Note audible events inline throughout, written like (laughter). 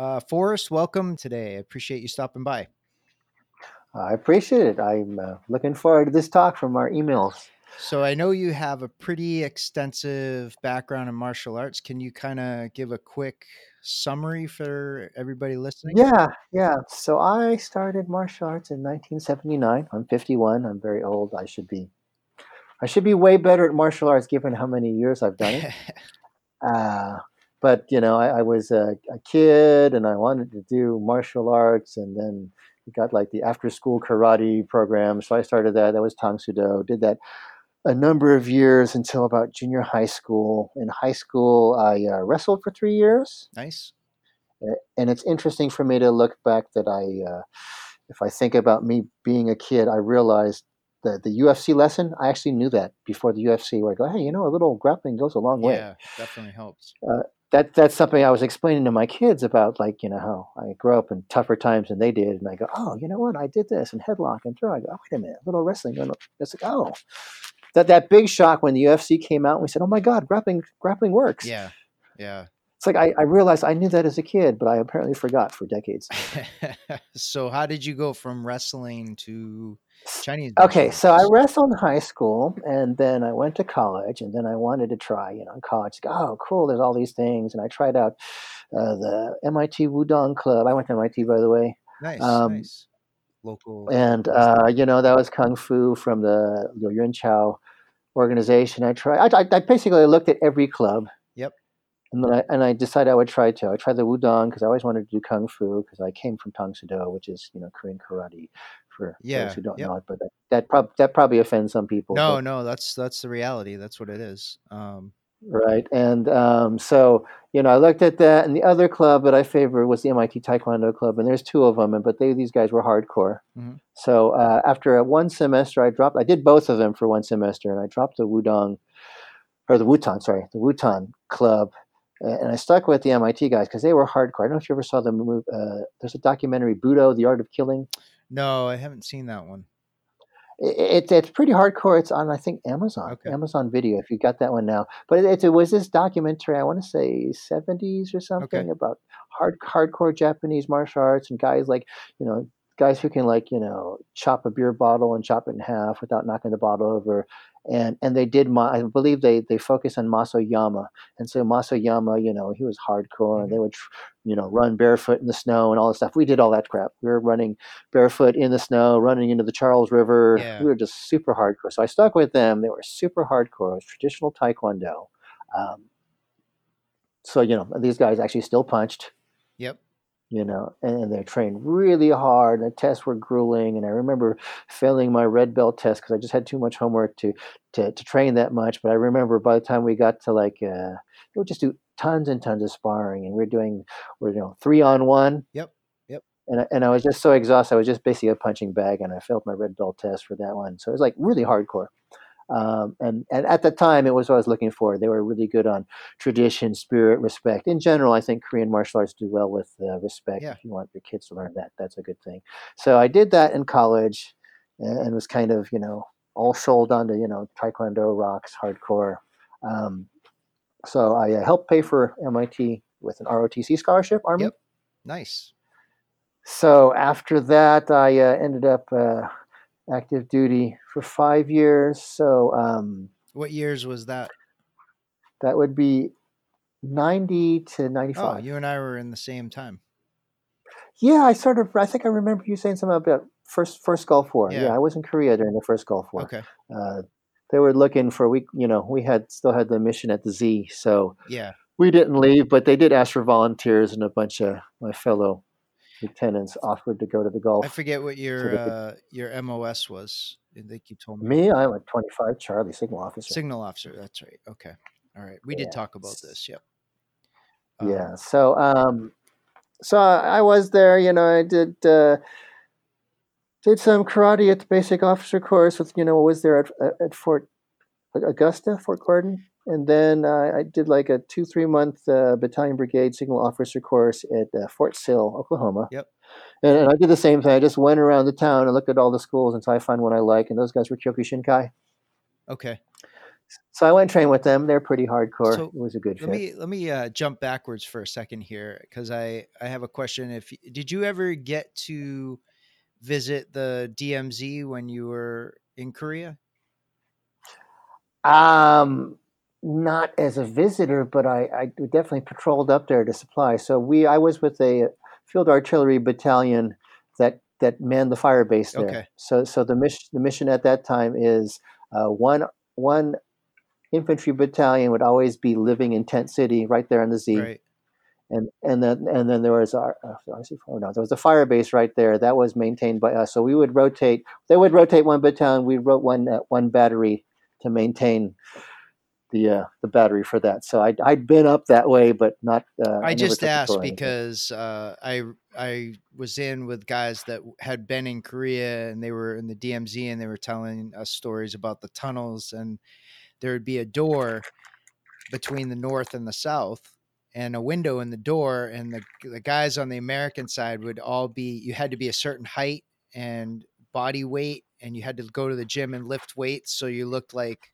Uh, Forrest, welcome today. I appreciate you stopping by. I appreciate it. I'm uh, looking forward to this talk from our emails. So I know you have a pretty extensive background in martial arts. Can you kind of give a quick summary for everybody listening? Yeah, yeah. So I started martial arts in 1979. I'm 51. I'm very old. I should be, I should be way better at martial arts given how many years I've done it. (laughs) uh, but you know, I, I was a, a, kid and I wanted to do martial arts, and then got like the after-school karate program. So I started that. That was Tang Soo Do. Did that a number of years until about junior high school. In high school, I uh, wrestled for three years. Nice. And it's interesting for me to look back that I, uh, if I think about me being a kid, I realized that the UFC lesson, I actually knew that before the UFC, where I go, hey, you know, a little grappling goes a long way. Yeah, definitely helps. Uh, that that's something I was explaining to my kids about, like you know how I grew up in tougher times than they did, and I go, oh, you know what, I did this and headlock and throw. I go, oh, wait a minute, a little wrestling. It's like, oh, that that big shock when the UFC came out, and we said, "Oh my God, grappling grappling works." Yeah, yeah. It's like I, I realized I knew that as a kid, but I apparently forgot for decades. (laughs) so, how did you go from wrestling to Chinese? Okay, so I wrestled in high school, and then I went to college, and then I wanted to try, you know, in college. Go, oh, cool! There's all these things, and I tried out uh, the MIT Wudang Club. I went to MIT, by the way. Nice, um, nice local. And uh, you know that was kung fu from the Yun Chao organization. I tried. I, I, basically looked at every club. Yep. And then I and I decided I would try to. I tried the Wudang because I always wanted to do kung fu because I came from Tang Soo Do, which is you know Korean karate for yeah, those who don't yep. know it. But that that, prob- that probably offends some people. No, but, no, that's that's the reality. That's what it is. Um, right? And um, so you know, I looked at that, and the other club that I favored was the MIT Taekwondo Club, and there's two of them, and but they these guys were hardcore. Mm-hmm. So uh, after one semester, I dropped. I did both of them for one semester, and I dropped the Wudang or the Wutan, sorry, the Wutan Club. And I stuck with the MIT guys because they were hardcore. I don't know if you ever saw the movie. Uh, there's a documentary, Budo: The Art of Killing. No, I haven't seen that one it, it's pretty hardcore. It's on I think Amazon, okay. Amazon Video. If you got that one now, but it, it, was this documentary. I want to say seventies or something okay. about hard hardcore Japanese martial arts and guys like you know guys who can like you know chop a beer bottle and chop it in half without knocking the bottle over and and they did I believe they they focused on Mas-Oyama. And so Mas-Oyama you know he was hardcore mm-hmm. and they would you know run barefoot in the snow and all this stuff. We did all that crap. We were running barefoot in the snow running into the Charles River. Yeah. we were just super hardcore. So I stuck with them. They were super hardcore. It was traditional Taekwondo. Um, so you know these guys actually still punched. Yep you know, and they're trained really hard. And the tests were grueling, and I remember failing my red belt test because I just had too much homework to, to to train that much. But I remember by the time we got to like, uh, we would just do tons and tons of sparring, and we're doing, we're you know, three on one. Yep. Yep. And I, and I was just so exhausted. I was just basically a punching bag, and I failed my red belt test for that one. So it was like really hardcore. Um, and, and at the time, it was what I was looking for. They were really good on tradition, spirit, respect. In general, I think Korean martial arts do well with uh, respect. Yeah. If you want your kids to learn that, that's a good thing. So I did that in college and was kind of, you know, all sold onto, you know, Taekwondo rocks, hardcore. Um, so I uh, helped pay for MIT with an ROTC scholarship, Army. Yep. Nice. So after that, I uh, ended up uh, active duty for five years. So, um, what years was that? That would be 90 to 95. Oh, you and I were in the same time. Yeah, I sort of, I think I remember you saying something about first first Gulf War. Yeah, yeah I was in Korea during the first Gulf War. Okay. Uh, they were looking for we, you know, we had still had the mission at the Z, so yeah, we didn't leave, but they did ask for volunteers, and a bunch of my fellow lieutenants offered to go to the Gulf. I forget what your so uh, your MOS was. I think you told me. Me, I'm a 25 Charlie signal officer. Signal officer. That's right. Okay. All right. We yeah. did talk about this. Yep. Um, yeah. So, um, so I was there. You know, I did uh, did some karate at the basic officer course with you know was there at at Fort Augusta, Fort Gordon and then uh, I did like a two three month uh, battalion brigade signal officer course at uh, Fort Sill, Oklahoma. Yep. And, and, I did the same thing. I just went around the town and looked at all the schools until I found one I like, and those guys were Kyokushinkai. Okay. so I went and trained with them. They're pretty hardcore. So it was a good let Me, let me uh, jump backwards for a second here because I, I have a question. If did you ever get to visit the DMZ when you were in Korea? Um, not as a visitor, but I, I definitely patrolled up there to supply. So we, I was with a field artillery battalion that that manned the fire base there. Okay. So so the mission the mission at that time is uh, one one infantry battalion would always be living in Tent City, right there in the Z. Right. And and then and then there was our uh, oh, no, there was a fire base right there that was maintained by us. So we would rotate. They would rotate one battalion. We wrote one uh, one battery to maintain the uh, the battery for that. So I'd, I'd been up that way, but not. Uh, I, I just asked because uh, I I was in with guys that had been in Korea and they were in the DMZ and they were telling us stories about the tunnels and there would be a door between the north and the south and a window in the door and the, the guys on the american side would all be you had to be a certain height and body weight and you had to go to the gym and lift weights so you looked like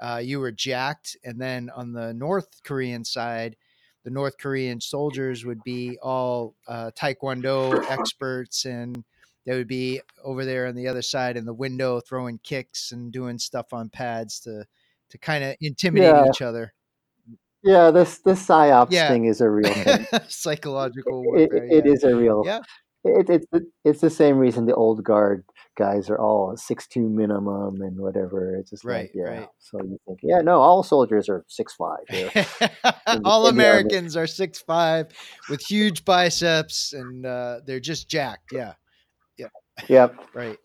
uh, you were jacked and then on the north korean side the north korean soldiers would be all uh, taekwondo experts and they would be over there on the other side in the window throwing kicks and doing stuff on pads to to kind of intimidate yeah. each other. Yeah, this this psyops yeah. thing is a real thing. (laughs) Psychological warfare. It, it yeah. is a real. Yeah. It, it, it, it's the same reason the old guard guys are all six two minimum and whatever. It's just right, like, yeah. Right. So you think, yeah, no, all soldiers are six five. (laughs) all Americans are six five with huge biceps and uh, they're just jacked. Yeah. Yeah. Yep. (laughs) right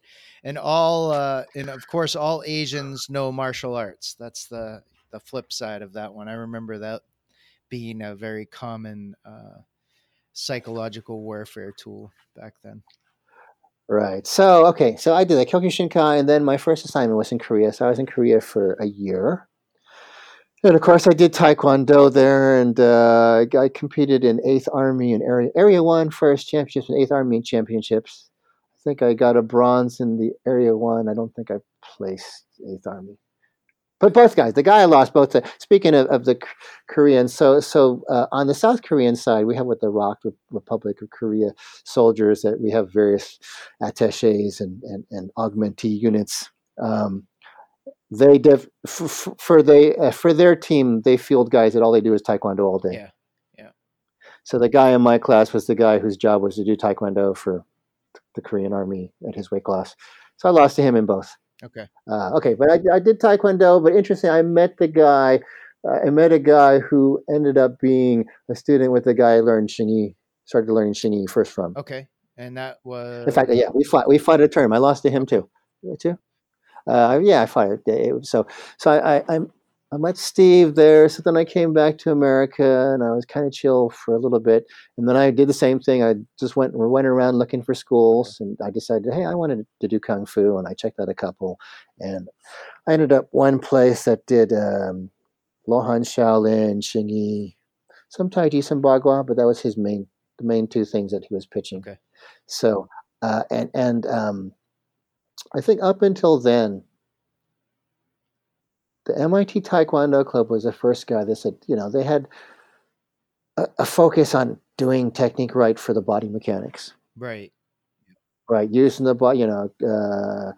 and all uh, and of course all Asians know martial arts. That's the the flip side of that one. I remember that being a very common uh, psychological warfare tool back then. Right. So okay. So I did that Kyokushinkai, and then my first assignment was in Korea. So I was in Korea for a year. And of course, I did Taekwondo there, and uh, I competed in Eighth Army and Area Area One first championships and Eighth Army championships I think I got a bronze in the area one. I don't think I placed Eighth Army. But both guys, the guy I lost both. The, speaking of, of the Koreans, so so uh, on the South Korean side, we have what the ROK Republic of Korea soldiers that we have various attaches and and, and augmentee units. Um, they def, for, for they uh, for their team, they field guys that all they do is taekwondo all day. Yeah, yeah. So the guy in my class was the guy whose job was to do taekwondo for the Korean Army at his weight class. So I lost to him in both. Okay. Uh, okay, but I, I did Taekwondo. But interesting, I met the guy. Uh, I met a guy who ended up being a student with the guy I learned Xingyi, started learning Xingyi first from. Okay, and that was. In fact, yeah, we fought. We fought a term. I lost to him too. Too. Uh, yeah, I fought. So, so I, I, I'm I met Steve there. So then I came back to America and I was kind of chill for a little bit. And then I did the same thing. I just went went around looking for schools and I decided, hey, I wanted to do Kung Fu. And I checked out a couple. And I ended up one place that did um, Lohan Shaolin, Xingyi, some Tai Chi, some Bagua, but that was his main, the main two things that he was pitching. Okay. So, uh, and, and um, I think up until then, the MIT Taekwondo Club was the first guy that said, you know, they had a, a focus on doing technique right for the body mechanics. Right. Right. Using the body, you know, uh,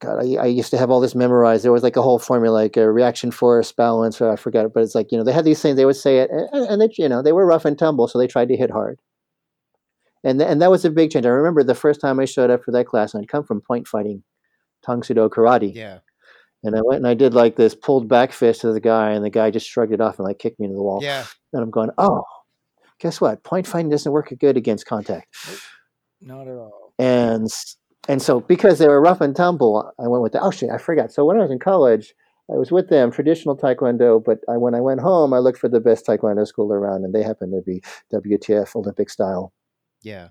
God, I, I, used to have all this memorized. There was like a whole formula, like a reaction force balance, or I forgot, but it's like, you know, they had these things, they would say it, and, and they, you know, they were rough and tumble, so they tried to hit hard. And, th- and that was a big change. I remember the first time I showed up for that class, and I'd come from point fighting, Tang Soo Do karate. Yeah. And I went and I did like this pulled back fist to the guy, and the guy just shrugged it off and like kicked me into the wall. Yeah. And I'm going, oh, guess what? Point fighting doesn't work good against contact. Not at all. And and so because they were rough and tumble, I went with the. Oh shit, I forgot. So when I was in college, I was with them, traditional Taekwondo. But I, when I went home, I looked for the best Taekwondo school around, and they happened to be WTF Olympic style. Yeah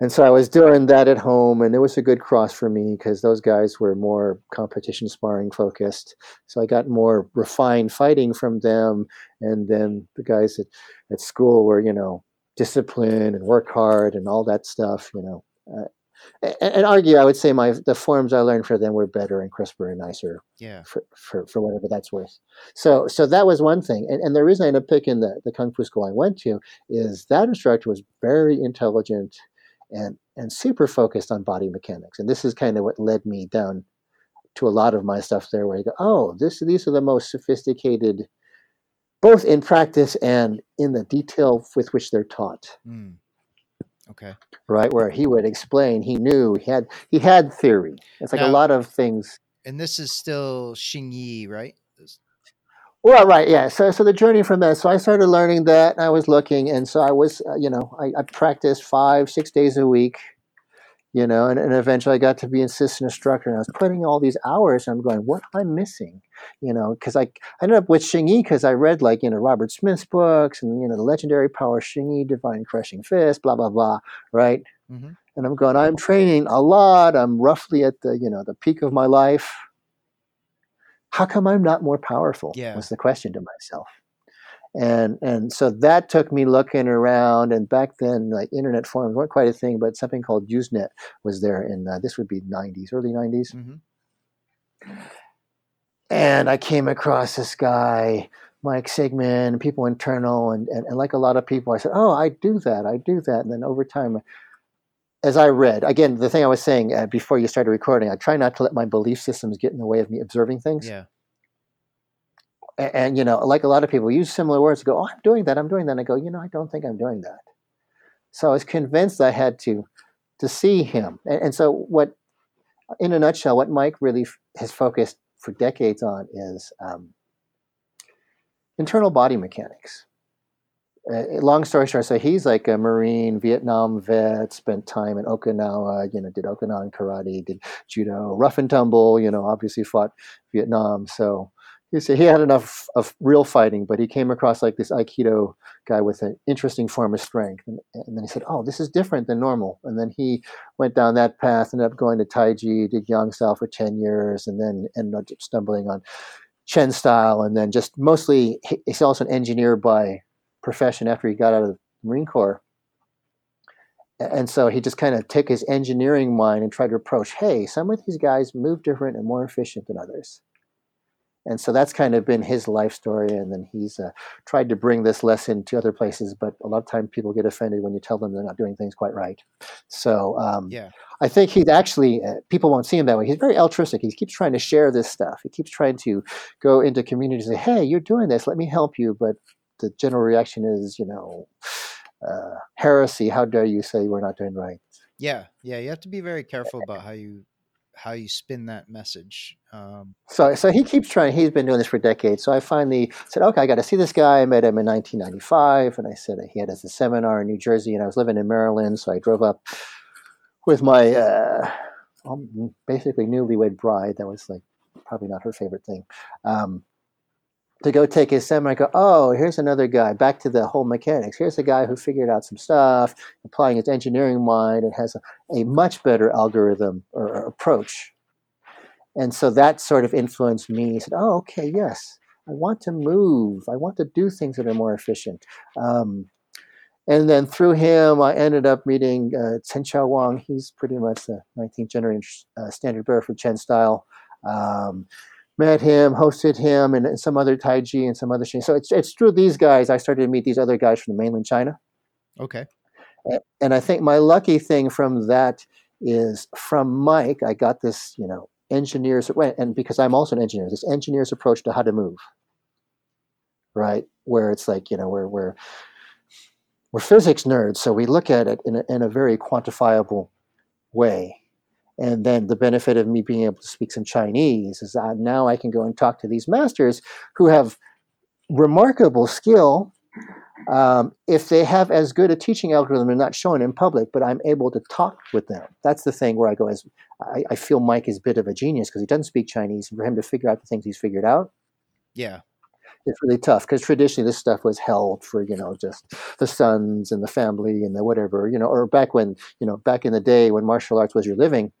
and so I was doing that at home, and it was a good cross for me because those guys were more competition sparring focused. So I got more refined fighting from them, and then the guys at, at school were, you know, discipline and work hard and all that stuff, you know. Uh, and, and, argue, I would say my the forms I learned for them were better and crisper and nicer. Yeah. For, for, for whatever that's worth. So so that was one thing. And, and the reason I ended up picking the, the kung fu school I went to is that instructor was very intelligent and and super focused on body mechanics. And this is kind of what led me down to a lot of my stuff there where you go, oh, this these are the most sophisticated both in practice and in the detail with which they're taught. Mm. Okay. Right, where he would explain, he knew he had he had theory. It's like now, a lot of things. And this is still Xing Yi, right? Well, right, yeah. So, so the journey from that. So I started learning that. and I was looking, and so I was, uh, you know, I, I practiced five, six days a week you know, and, and eventually I got to be an assistant instructor and I was putting all these hours and I'm going, what am I missing? You know, because I, I ended up with Xing Yi because I read like, you know, Robert Smith's books and, you know, the legendary power Xing Yi, Divine Crushing Fist, blah, blah, blah, right? Mm-hmm. And I'm going, I'm training a lot. I'm roughly at the, you know, the peak of my life. How come I'm not more powerful? Yeah. Was the question to myself and and so that took me looking around and back then like internet forums weren't quite a thing but something called usenet was there in uh, this would be 90s early 90s mm-hmm. and i came across this guy mike sigman people internal and, and, and like a lot of people i said oh i do that i do that and then over time as I read, again, the thing I was saying uh, before you started recording, I try not to let my belief systems get in the way of me observing things. Yeah and, and, you know, like a lot of people use similar words, go, "Oh, I'm doing that, I'm doing that." And I go, "You know, I don't think I'm doing that." So I was convinced I had to to see him, and, and so what, in a nutshell, what Mike really f- has focused for decades on is um, internal body mechanics. Uh, long story short, so he's like a Marine, Vietnam vet, spent time in Okinawa, you know, did Okinawan karate, did judo, rough and tumble, you know, obviously fought Vietnam. So he said he had enough of real fighting, but he came across like this Aikido guy with an interesting form of strength. And, and, then he said, Oh, this is different than normal. And then he went down that path, ended up going to Taiji, did Yang Style for 10 years, and then ended up stumbling on Chen Style. And then just mostly, he's also an engineer by profession after he got out of the Marine Corps. And so he just kind of took his engineering mind and tried to approach, hey, some of these guys move different and more efficient than others. And so that's kind of been his life story and then he's uh, tried to bring this lesson to other places but a lot of times people get offended when you tell them they're not doing things quite right. So um, yeah. I think he's actually uh, people won't see him that way. He's very altruistic. He keeps trying to share this stuff. He keeps trying to go into communities and say hey you're doing this. Let me help you. But the general reaction is you know uh, heresy how dare you say we're not doing right yeah yeah you have to be very careful about how you how you spin that message. Um, so, so he keeps trying. He's been doing this for decades. So I finally said, okay, I got to see this guy. I met him in 1995, and I said he had a seminar in New Jersey, and I was living in Maryland, so I drove up with my uh, um, basically newlywed bride. That was like probably not her favorite thing. Um, to go take his seminar, I go, oh, here's another guy. Back to the whole mechanics. Here's a guy who figured out some stuff, applying his engineering mind, and has a, a much better algorithm or, or, approach. And so that sort of influenced me. He said, oh, okay, yes, I want to move. I want to do things that are more efficient. Um, and then through him, I ended up meeting uh, Chen Xiaowang. He's pretty much the 19th generation uh, standard bearer for Chen style. Um, met him, hosted him, and some other Taiji and some other. So it's it's through these guys I started to meet these other guys from the mainland China. Okay. And I think my lucky thing from that is from Mike, I got this, you know, engineers, and because I'm also an engineer, this engineer's approach to how to move, right? Where it's like, you know, we're, we're, we're physics nerds, so we look at it in a, in a very quantifiable way and then the benefit of me being able to speak some Chinese is that now I can go and talk to these masters who have remarkable skill. Um, if they have as good a teaching algorithm, they're not shown in public, but I'm able to talk with them. That's the thing where I go as I, I feel Mike is a bit of a genius because he doesn't speak Chinese, and for him to figure out the things he's figured out, yeah, it's really tough because traditionally this stuff was held for you know just the sons and the family and the whatever you know, or back when you know back in the day when martial arts was your living,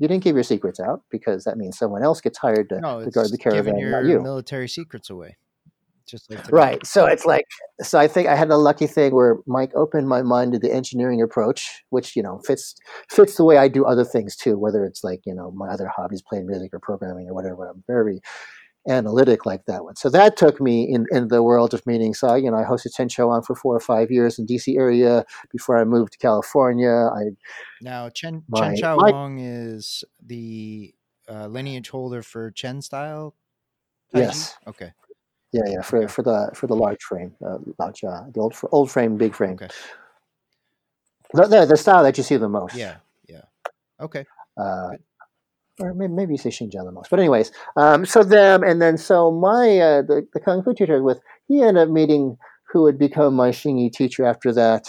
you didn't give your secrets out because that means someone else gets hired to, no, to guard the caravan, your not you. Military secrets away. just like right. So it's like so I think I had a lucky thing where Mike opened my mind to the engineering approach, which you know fits fits the way I do other things too. Whether it's like you know my other hobbies, playing music or programming or whatever. I'm very analytic like that one. So that took me in, in the world of meaning. So, you know, I hosted Chenqiao for four or five years in DC area before I moved to California. I now Chen my, Chen Chao my, Wang is the uh, lineage holder for Chen style. Yes. Okay. Yeah, yeah, for, for the for the large frame, uh, large, uh, the old for old frame, big frame. Okay. The, the, the style that you see the most. Yeah, yeah. Okay. Uh, or maybe, maybe you say Xinjia the most. But anyways, um, so them, and then so my uh, the, the kung fu teacher with he ended up meeting who would become my Xingyi teacher after that,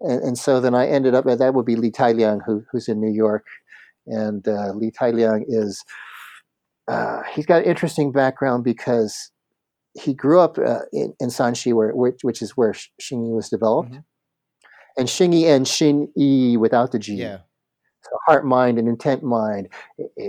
and, and so then I ended up that would be Li Tailiang, who who's in New York, and uh, Li Tailiang is uh, he's got an interesting background because he grew up uh, in, in Shanxi, where, which, which is where Xingyi was developed. Mm-hmm. And Xingyi and Xin without the G. Yeah so heart mind and intent mind.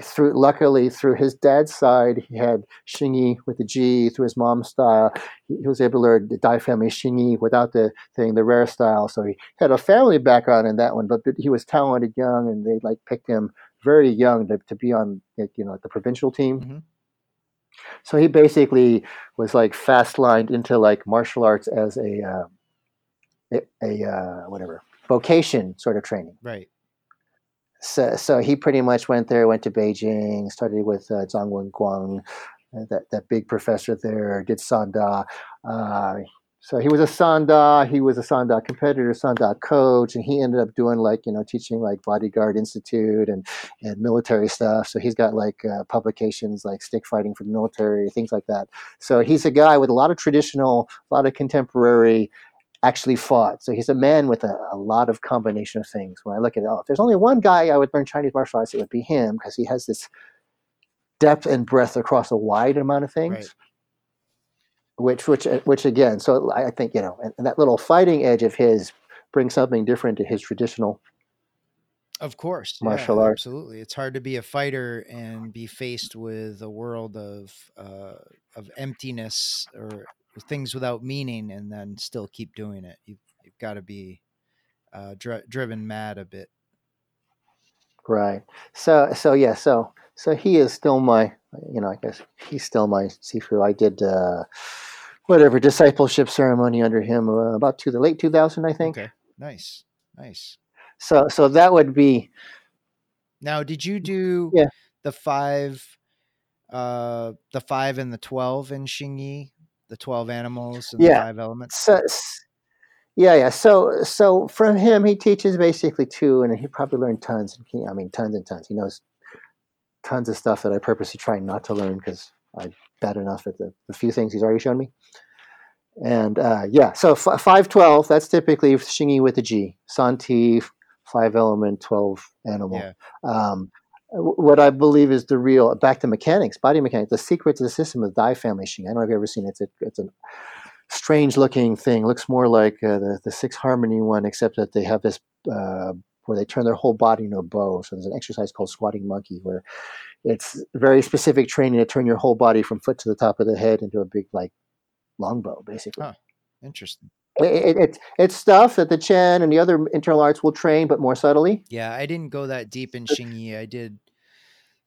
Through luckily through his dad's side, he had Xingyi with the G. Through his mom's style, he, was able to learn the Dai family Xinyi without the thing, the rare style. So he had a family background in that one, but, but he was talented young, and they like picked him very young to, to be on like, you know the provincial team. Mm-hmm. So he basically was like fast lined into like martial arts as a uh, a, a uh, whatever vocation sort of training. Right so, so he pretty much went there, went to Beijing, started with uh, Zhang Wenguang, uh, that, that big professor there, did Sanda. Uh, so he was a Sanda, he was a Sanda competitor, Sanda coach, and he ended up doing like, you know, teaching like Bodyguard Institute and, and military stuff. So he's got like uh, publications like Stick Fighting for the Military, things like that. So he's a guy with a lot of traditional, a lot of contemporary actually fought. So he's a man with a, a, lot of combination of things. When I look at it, oh, if there's only one guy I would learn Chinese martial arts, it would be him because he has this depth and breadth across a wide amount of things. Right. Which, which, which again, so I think you know, and, and that little fighting edge of his brings something different to his traditional of course martial yeah, arts absolutely it's hard to be a fighter and be faced with a world of uh, of emptiness or things without meaning and then still keep doing it. You've, you've got to be uh, dri- driven mad a bit. Right. So, so yeah, so, so he is still my, you know, I guess he's still my Sifu. I did, uh, whatever discipleship ceremony under him uh, about to the late 2000, I think. Okay. Nice. Nice. So, so that would be. Now, did you do yeah. the five, uh, the five and the 12 in Xingyi the 12 animals and yeah. the five elements? So, yeah, yeah. So, so from him, he teaches basically two, and he probably learned tons. And I mean, tons and tons. He knows tons of stuff that I purposely try not to learn because I'm bad enough at the, the, few things he's already shown me. And uh, yeah, so f- 512, that's typically Xingyi with a G. Santi, five element, 12 animal. Yeah. Um, what I believe is the real back to mechanics, body mechanics. The secret to the system of Dai family Xing. I don't know if you've ever seen it. It's a, it's a strange looking thing. Looks more like uh, the the six harmony one, except that they have this uh, where they turn their whole body into a bow. So there's an exercise called squatting monkey where it's very specific training to turn your whole body from foot to the top of the head into a big like longbow, basically. Huh. Interesting. It, it, it's stuff that the Chen and the other internal arts will train, but more subtly. Yeah, I didn't go that deep in Xingyi. I did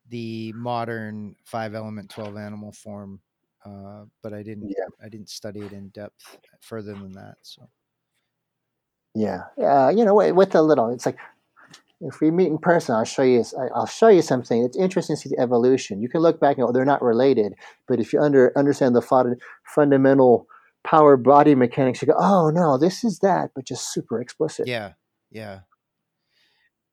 the modern five element, twelve animal form, uh, but I didn't. Yeah. I didn't study it in depth further than that. So. Yeah, uh, you know, with a little, it's like if we meet in person, I'll show you. I'll show you something. It's interesting to see the evolution. You can look back and go, they're not related, but if you under understand the fundamental power body mechanics, you go, oh no, this is that, but just super explicit. Yeah, yeah.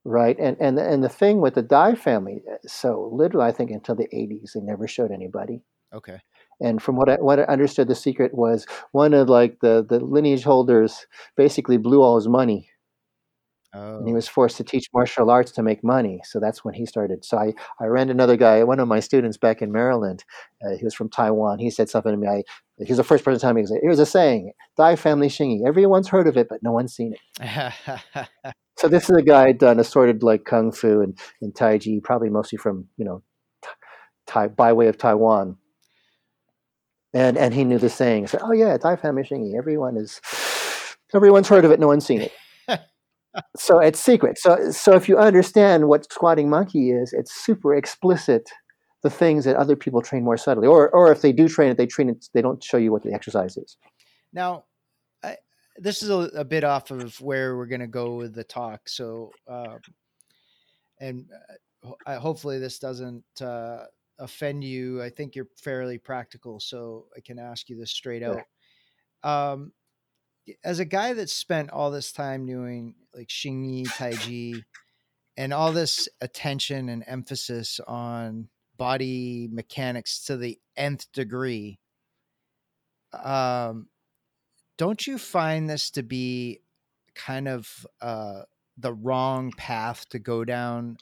Right, and and and the thing with the Dai family, uh, so literally, I think until the '80s, they never showed anybody. Okay. And from what I, what I understood, the secret was one of like the the lineage holders basically blew all his money Oh. And he was forced to teach martial arts to make money. So that's when he started. So I, I ran another guy, one of my students back in Maryland. Uh, he was from Taiwan. He said something to me. I, he was the first person to tell me, he was a saying, Dai family Xingyi. Everyone's heard of it, but no one's seen it. (laughs) so this is a guy done assorted like Kung Fu and, and Tai Chi, probably mostly from, you know, Tai, by way of Taiwan. and and he knew the saying. So, oh yeah, Tai Family Machine. Everyone is, everyone's heard of it. No one's seen it. So it's secret. So so if you understand what squatting monkey is, it's super explicit. The things that other people train more subtly, or or if they do train it, they train it. They don't show you what the exercise is. Now, I, this is a, a, bit off of where we're going to go with the talk. So, um, and uh, I, hopefully this doesn't uh, offend you. I think you're fairly practical, so I can ask you this straight out. Um, as a guy that spent all this time doing like Xingyi Taiji and all this attention and emphasis on body mechanics to the nth degree, um, don't you find this to be kind of uh, the wrong path to go down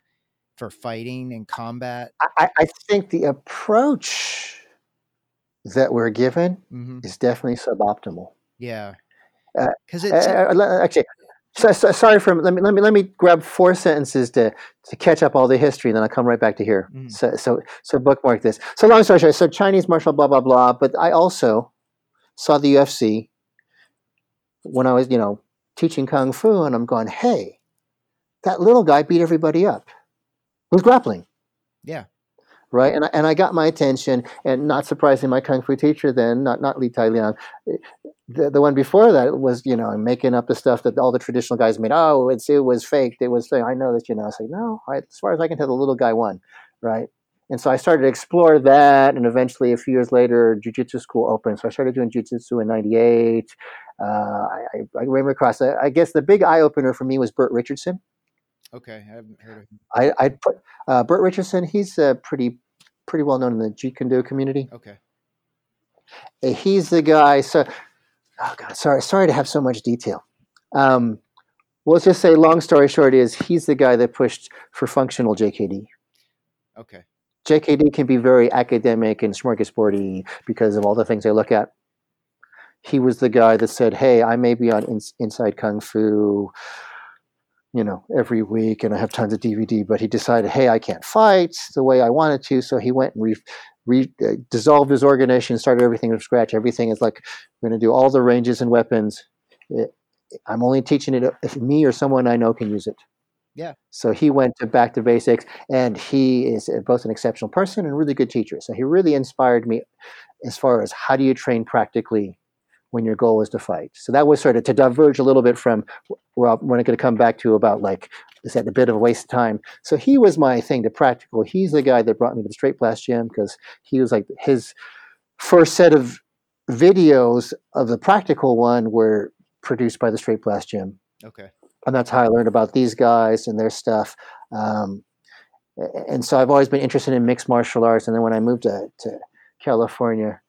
for fighting and combat? I, I think the approach that we're given mm-hmm. is definitely suboptimal. Yeah, because uh, uh, actually. So, so, sorry for let me let me let me grab four sentences to to catch up all the history, and then I'll come right back to here. Mm. So so so bookmark this. So long story short, so Chinese martial blah blah blah. But I also saw the UFC when I was you know teaching kung fu, and I'm going, hey, that little guy beat everybody up was grappling. Yeah. Right. And I, and I got my attention, and not surprising, my kung fu teacher then, not not Li Tai Liang, the, the one before that was you know making up the stuff that all the traditional guys made. Oh, it's it was faked. It was. I know that you know. It's like no. I, as far as I can tell, the little guy won. Right. And so I started to explore that, and eventually, a few years later, jiu-jitsu school opened. So I started doing jiu-jitsu in '98. Uh, I, I, ran across. I guess the big eye opener for me was Burt Richardson. Okay, I haven't heard of him. I I put uh, Burt Richardson. He's uh, pretty pretty well known in the Jeet Kune Do community. Okay. Uh, he's the guy. So, oh god, sorry, sorry to have so much detail. Um, well, let's just say, long story short, is he's the guy that pushed for functional JKD. Okay. JKD can be very academic and smorgasbordy because of all the things they look at. He was the guy that said, "Hey, I may be on in, Inside Kung Fu." You know, every week and I have tons of DVD, but he decided, hey, I can't fight the way I wanted to. So he went and re, re uh, dissolved his organization, started everything from scratch. Everything is like, we're going to do all the ranges and weapons. It, I'm only teaching it if me or someone I know can use it. Yeah. So he went to back to basics, and he is both an exceptional person and a really good teacher. So he really inspired me as far as how do you train practically when your goal is to fight. So that was sort of to diverge a little bit from well, where I'm going to come back to about like is that a bit of a waste of time. So he was my thing to practical. He's the guy that brought me to the straight blast gym because he was like his first set of videos of the practical one were produced by the straight blast gym. Okay. And that's how I learned about these guys and their stuff. Um, and so I've always been interested in mixed martial arts. And then when I moved to, to California,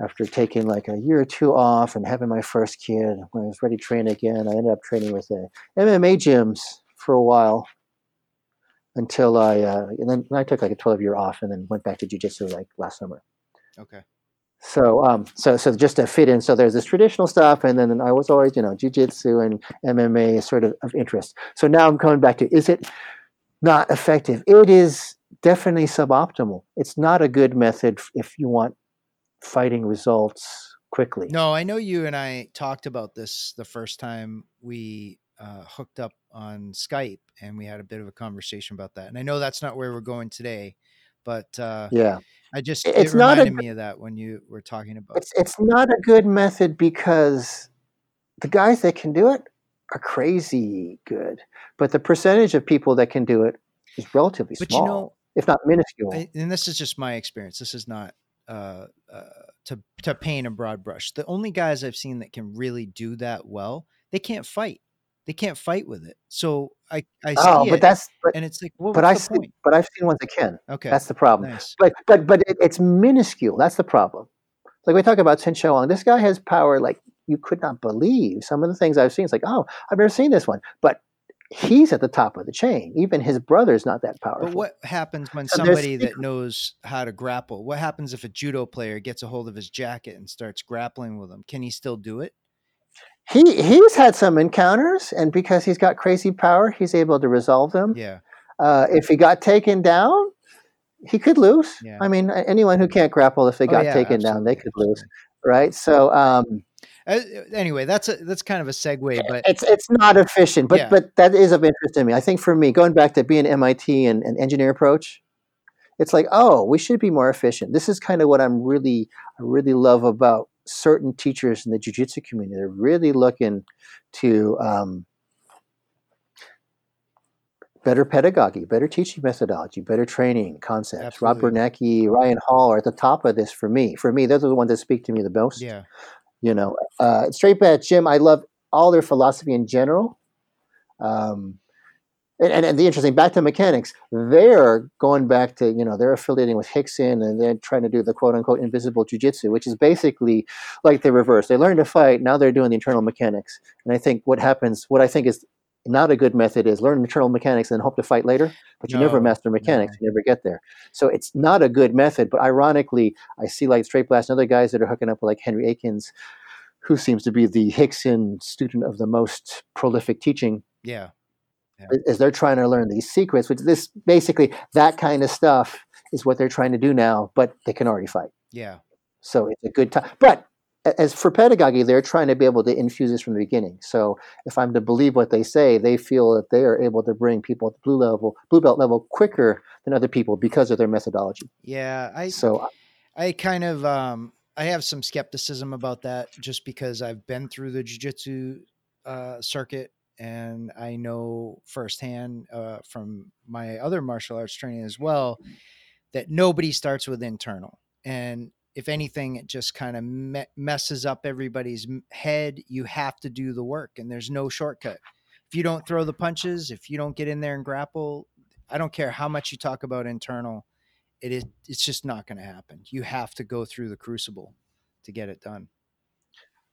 after taking like a year or two off and having my first kid, when I was ready to train again, I ended up training with the MMA gyms for a while until I, uh, and then I took like a 12 year off and then went back to jujitsu like last summer. Okay. So, um, so, so just to fit in, so there's this traditional stuff, and then I was always, you know, jujitsu and MMA is sort of of interest. So now I'm coming back to, is it not effective? It is definitely suboptimal. It's not a good method if you want fighting results quickly. No, I know you and I talked about this the first time we uh, hooked up on Skype and we had a bit of a conversation about that. And I know that's not where we're going today, but uh, yeah, I just it's it not reminded a, me of that when you were talking about. It's it's not a good method because the guys that can do it are crazy good, but the percentage of people that can do it is relatively but small, you know, if not minuscule. I, and this is just my experience. This is not uh, uh, to to paint a broad brush. The only guys I've seen that can really do that well, they can't fight. They can't fight with it. So I I oh, see but it, that's but, and it's like, well, but I see, point? but I've seen ones that can. Okay, that's the problem. Nice. But but but it, it's minuscule. That's the problem. Like we talk about Chen Xiaowang, this guy has power like you could not believe. Some of the things I've seen, it's like, oh, I've never seen this one. But he's at the top of the chain. Even his brother's not that powerful. But what happens when so somebody that knows how to grapple? What happens if a judo player gets a hold of his jacket and starts grappling with him? Can he still do it? He he's had some encounters, and because he's got crazy power, he's able to resolve them. Yeah. Uh, if he got taken down, he could lose. Yeah. I mean, anyone who can't grapple if they oh, got yeah, taken down, they could lose, right? So, um, uh, anyway, that's a, that's kind of a segue, but it's it's not efficient, but yeah. but that is of interest to me. I think for me, going back to being MIT and an engineer approach, it's like, oh, we should be more efficient. This is kind of what I'm really I really love about certain teachers in the jiu-jitsu community. They're really looking to um, better pedagogy, better teaching methodology, better training concepts. Absolutely. Rob Biernacki, Ryan Hall are at the top of this for me. For me, those are the ones that speak to me the most. Yeah. You know, uh, Straight Blast Gym, I love all their philosophy in general. Um, and, and, and, the interesting, back to mechanics, they're going back to, you know, they're affiliating with Rickson and they're trying to do the quote unquote invisible jujitsu, which is basically like the reverse. They learn to fight, now they're doing the internal mechanics. And I think what happens, what I think is not a good method is learn internal mechanics and hope to fight later, but you no, never master mechanics, no. you never get there. So it's not a good method. But ironically, I see like Straight Blast and other guys that are hooking up with like Henry Akins, who seems to be the Rickson student of the most prolific teaching. Yeah. yeah. As they're trying to learn these secrets, which this basically that kind of stuff is what they're trying to do now, but they can already fight. Yeah. So it's a good time. But as for pedagogy, they're trying to be able to infuse this from the beginning. So if I'm to believe what they say, they feel that they are able to bring people at the blue level, blue belt level quicker than other people because of their methodology. Yeah, I so I kind of um, I have some skepticism about that just because I've been through the jiu-jitsu uh, circuit and I know firsthand uh, from my other martial arts training as well that nobody starts with internal and if anything, it just kind of me- messes up everybody's head. You have to do the work, and there's no shortcut. If you don't throw the punches, if you don't get in there and grapple, I don't care how much you talk about internal. It is. It's just not going to happen. You have to go through the crucible to get it done.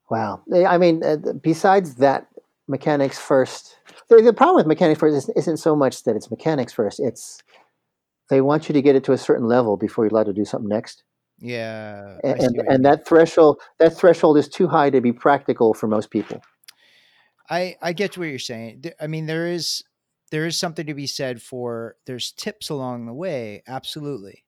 Wow. I mean, uh, besides that, mechanics first. The, the problem with mechanics first isn't so much that it's mechanics first. It's they want you to get it to a certain level before you're allowed to do something next. Yeah, and and, and that threshold that threshold is too high to be practical for most people. I I get to what you're saying. I mean, there is there is something to be said for there's tips along the way, absolutely.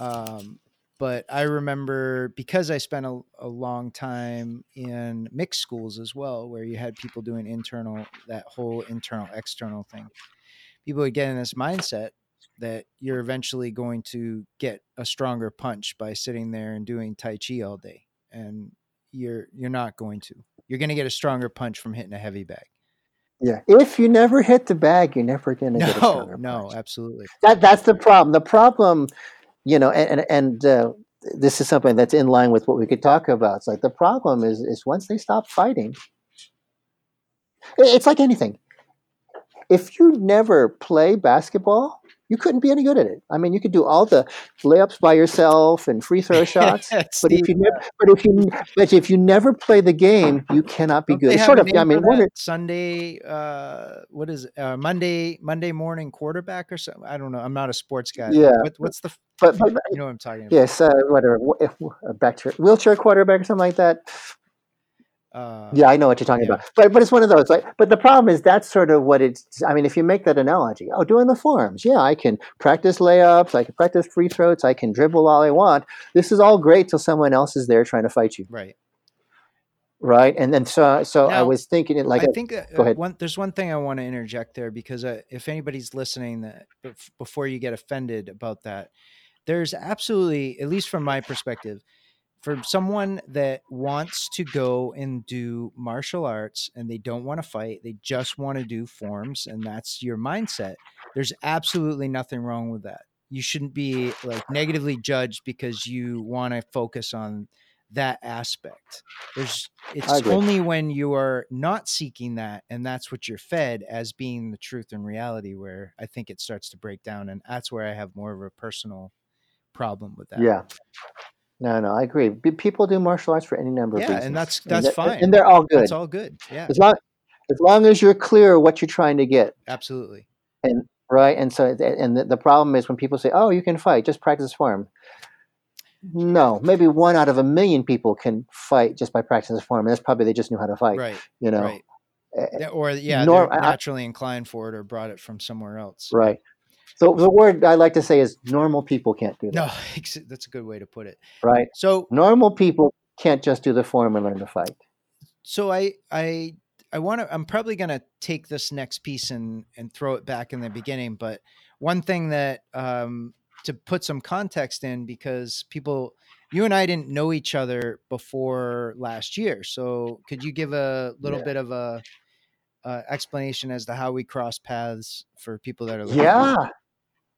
Um, but I remember because I spent a, a long time in mixed schools as well, where you had people doing internal that whole internal external thing. People would get in this mindset that you're eventually going to get a stronger punch by sitting there and doing tai chi all day and you're you're not going to. You're going to get a stronger punch from hitting a heavy bag. Yeah if you never hit the bag you're never going to no, get a stronger no punch. absolutely. That that's the problem. The problem you know and and, and uh, this is something that's in line with what we could talk about. It's like the problem is is once they stop fighting it's like anything. If you never play basketball you couldn't be any good at it. I mean, you could do all the layups by yourself and free throw (laughs) shots, but if you never, but if you but if you never play the game, you cannot be good. Sort of. I mean, Sunday. Uh, what is it? Uh, Monday Monday morning quarterback or something? I don't know. I'm not a sports guy. Yeah. What, what's the? But, but you know what I'm talking about. Yes. Uh, whatever. Back to wheelchair quarterback or something like that. Uh, yeah, I know what you're talking yeah. about, but but it's one of those. Like, but the problem is that's sort of what it's. I mean, if you make that analogy, oh, doing the forms, yeah, I can practice layups, I can practice free throws, I can dribble all I want. This is all great till someone else is there trying to fight you. Right. Right, and then so so now, I was thinking it like I think uh, go ahead. One, there's one thing I want to interject there because uh, if anybody's listening, that before you get offended about that, there's absolutely, at least from my perspective for someone that wants to go and do martial arts and they don't want to fight, they just want to do forms, and that's your mindset. There's absolutely nothing wrong with that. You shouldn't be like negatively judged because you want to focus on that aspect. There's it's only when you are not seeking that and that's what you're fed as being the truth and reality where I think it starts to break down and that's where I have more of a personal problem with that. Yeah. No, no, I agree. People do martial arts for any number yeah, of reasons. Yeah, and that's that's and fine. And they're all good. It's all good. Yeah. As long as long as you're clear what you're trying to get. Absolutely. And right, and so and the, the problem is when people say, "Oh, you can fight, just practice form." No, maybe one out of a million people can fight just by practicing form. And that's probably they just knew how to fight. Right. You know. Right. Uh, or yeah, Nor- naturally I, inclined for it or brought it from somewhere else. Right. So the word I like to say is normal people can't do that. No, (laughs) that's a good way to put it. Right. So normal people can't just do the form and learn to fight. So I I I want to. I'm probably going to take this next piece and and throw it back in the beginning. But one thing that um, to put some context in because people, you and I didn't know each other before last year. So could you give a little yeah. bit of a uh, explanation as to how we cross paths for people that are listening? Yeah.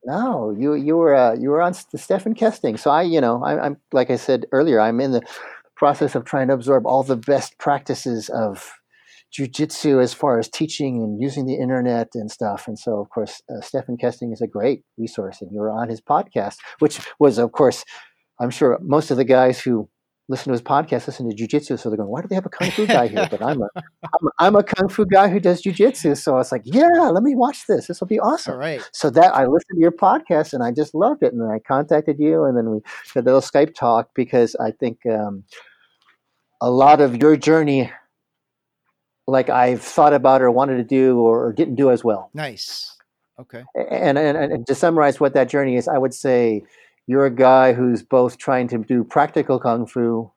No, you you were uh, you were on the Stephan Kesting. So I, you know, I, I'm like I said earlier, I'm in the process of trying to absorb all the best practices of jujitsu as far as teaching and using the internet and stuff. And so, of course, uh, Stephan Kesting is a great resource, and you were on his podcast, which was, of course, I'm sure most of the guys who listen to his podcast listen to jujitsu, so they're going, "Why do they have a kung fu guy here?" But I'm a, (laughs) I'm a, I'm a kung fu guy who does jujitsu, so I was like, "Yeah, let me watch this. This will be awesome." All right. So that I listened to your podcast and I just loved it, and then I contacted you, and then we had a little Skype talk because I think um, a lot of your journey like I've thought about or wanted to do or, didn't do as well. Nice. Okay. And, and, and to summarize what that journey is, I would say you're a guy who's both trying to do practical kung fu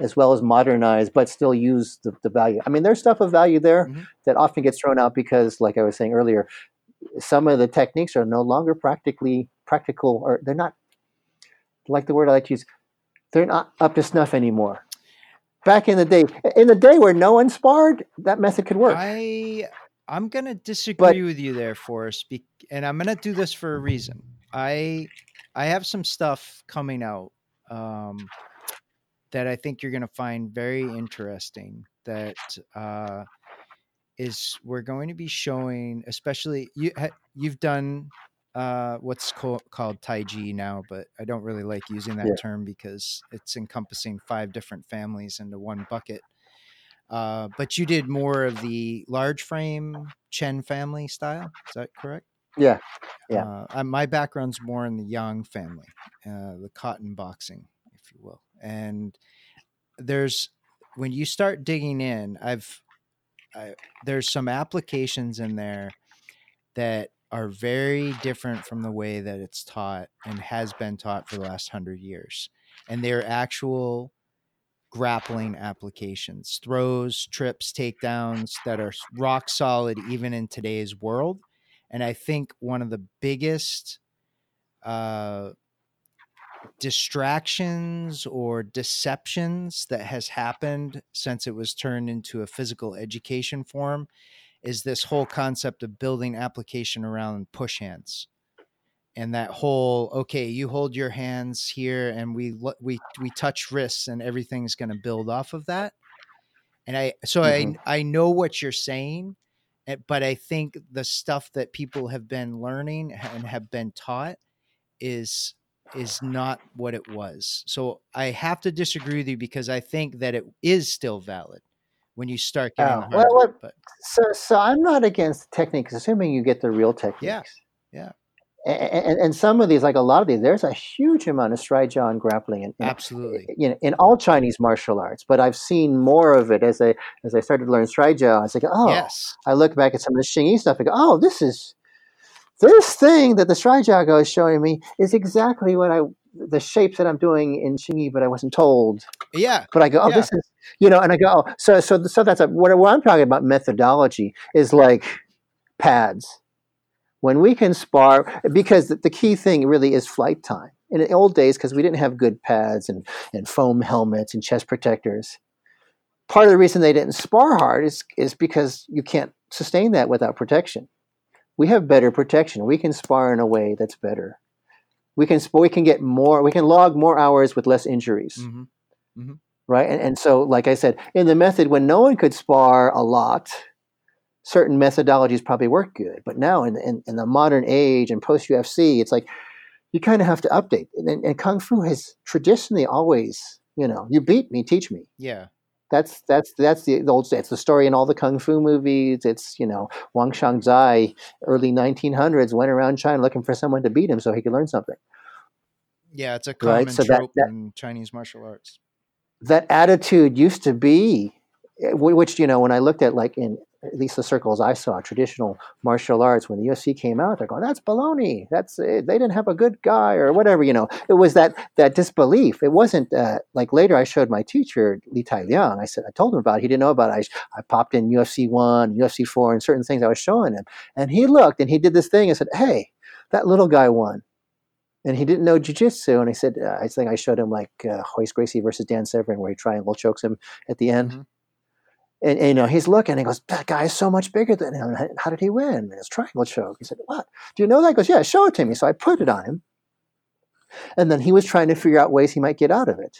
as well as modernize, but still use the, the value. I mean, there's stuff of value there mm-hmm. that often gets thrown out because, like I was saying earlier, some of the techniques are no longer practically practical, or they're not like the word I like to use. They're not up to snuff anymore back in the day, in the day where no one sparred, that method could work. I I'm gonna disagree but, with you there, Forrest, and I'm gonna do this for a reason. I I have some stuff coming out um, that I think you're gonna find very interesting. That uh, is we're going to be showing, especially you you've done uh, what's co- called Taiji now, but I don't really like using that yeah. term because it's encompassing five different families into one bucket. Uh, but you did more of the large frame Chen family style. Is that correct? Yeah. Yeah. Uh, my background's more in the Yang family, uh, the cotton boxing, if you will. And there's, when you start digging in, I've, I, there's some applications in there that are very different from the way that it's taught and has been taught for the last hundred years. And they're actual grappling applications, throws, trips, takedowns that are rock solid even in today's world. And I think one of the biggest uh, distractions or deceptions that has happened since it was turned into a physical education form is this whole concept of building application around push hands and that whole okay you hold your hands here and we we we touch wrists and everything's going to build off of that and i so mm-hmm. i i know what you're saying Eh, but i think the stuff that people have been learning and have been taught is is not what it was so i have to disagree with you because i think that it is still valid when you start getting oh, well, well, but so so I'm not against the techniques, assuming you get the real techniques. Yeah, yeah. And, and, and, some of these, like a lot of these, there's a huge amount of Shuaijiao and grappling, in, in, absolutely, you know, in all Chinese martial arts. But I've seen more of it as I as I started to learn Shuaijiao. I was like, oh, yes. I look back at some of the Xingyi stuff. I go, oh, this is this thing that the Shuaijiao is showing me is exactly what I the shapes that I'm doing in Xingyi, but I wasn't told. Yeah. But I go, oh, yeah. this is, you know, and I go, oh, so, so, so that's a, what, what I'm talking about methodology is like pads. When we can spar, because the, key thing really is flight time. In the old days, because we didn't have good pads and, and foam helmets and chest protectors, part of the reason they didn't spar hard is, is because you can't sustain that without protection. We have better protection. We can spar in a way that's better we can we can get more we can log more hours with less injuries mm-hmm. Mm-hmm. right and, and so like i said in the method when no one could spar a lot certain methodologies probably work good but now in, in, in the modern age and post ufc it's like you kind of have to update and, and kung fu has traditionally always you know you beat me teach me yeah that's that's that's the, the old it's the story in all the kung fu movies. It's you know Wang Xiangzhai, early 1900s, went around China looking for someone to beat him so he could learn something. Yeah, it's a common right? so trope that, that, in Chinese martial arts. That attitude used to be, eh, which you know, when I looked at like in at least the circles I saw, traditional martial arts, when the UFC came out, they're going, "That's baloney. That's it. They didn't have a good guy or whatever." You know, it was that that disbelief. It wasn't uh, like later I showed my teacher Li Tai Liang. I said I told him about. it. He didn't know about. it. I I popped in UFC one, UFC four, and certain things I was showing him, and he looked and he did this thing and said, "Hey, that little guy won." And he didn't know jujitsu, and I said, uh, "I think I showed him like uh, Royce Gracie versus Dan Severn, where he triangle chokes him at the end." Mm-hmm and, and, you know, he's looking and he goes, That guy is so much bigger than him. How did he win? And his triangle choke. He said, What? Do you know that? He goes, Yeah, show it to me. So I put it on him. And then he was trying to figure out ways he might get out of it.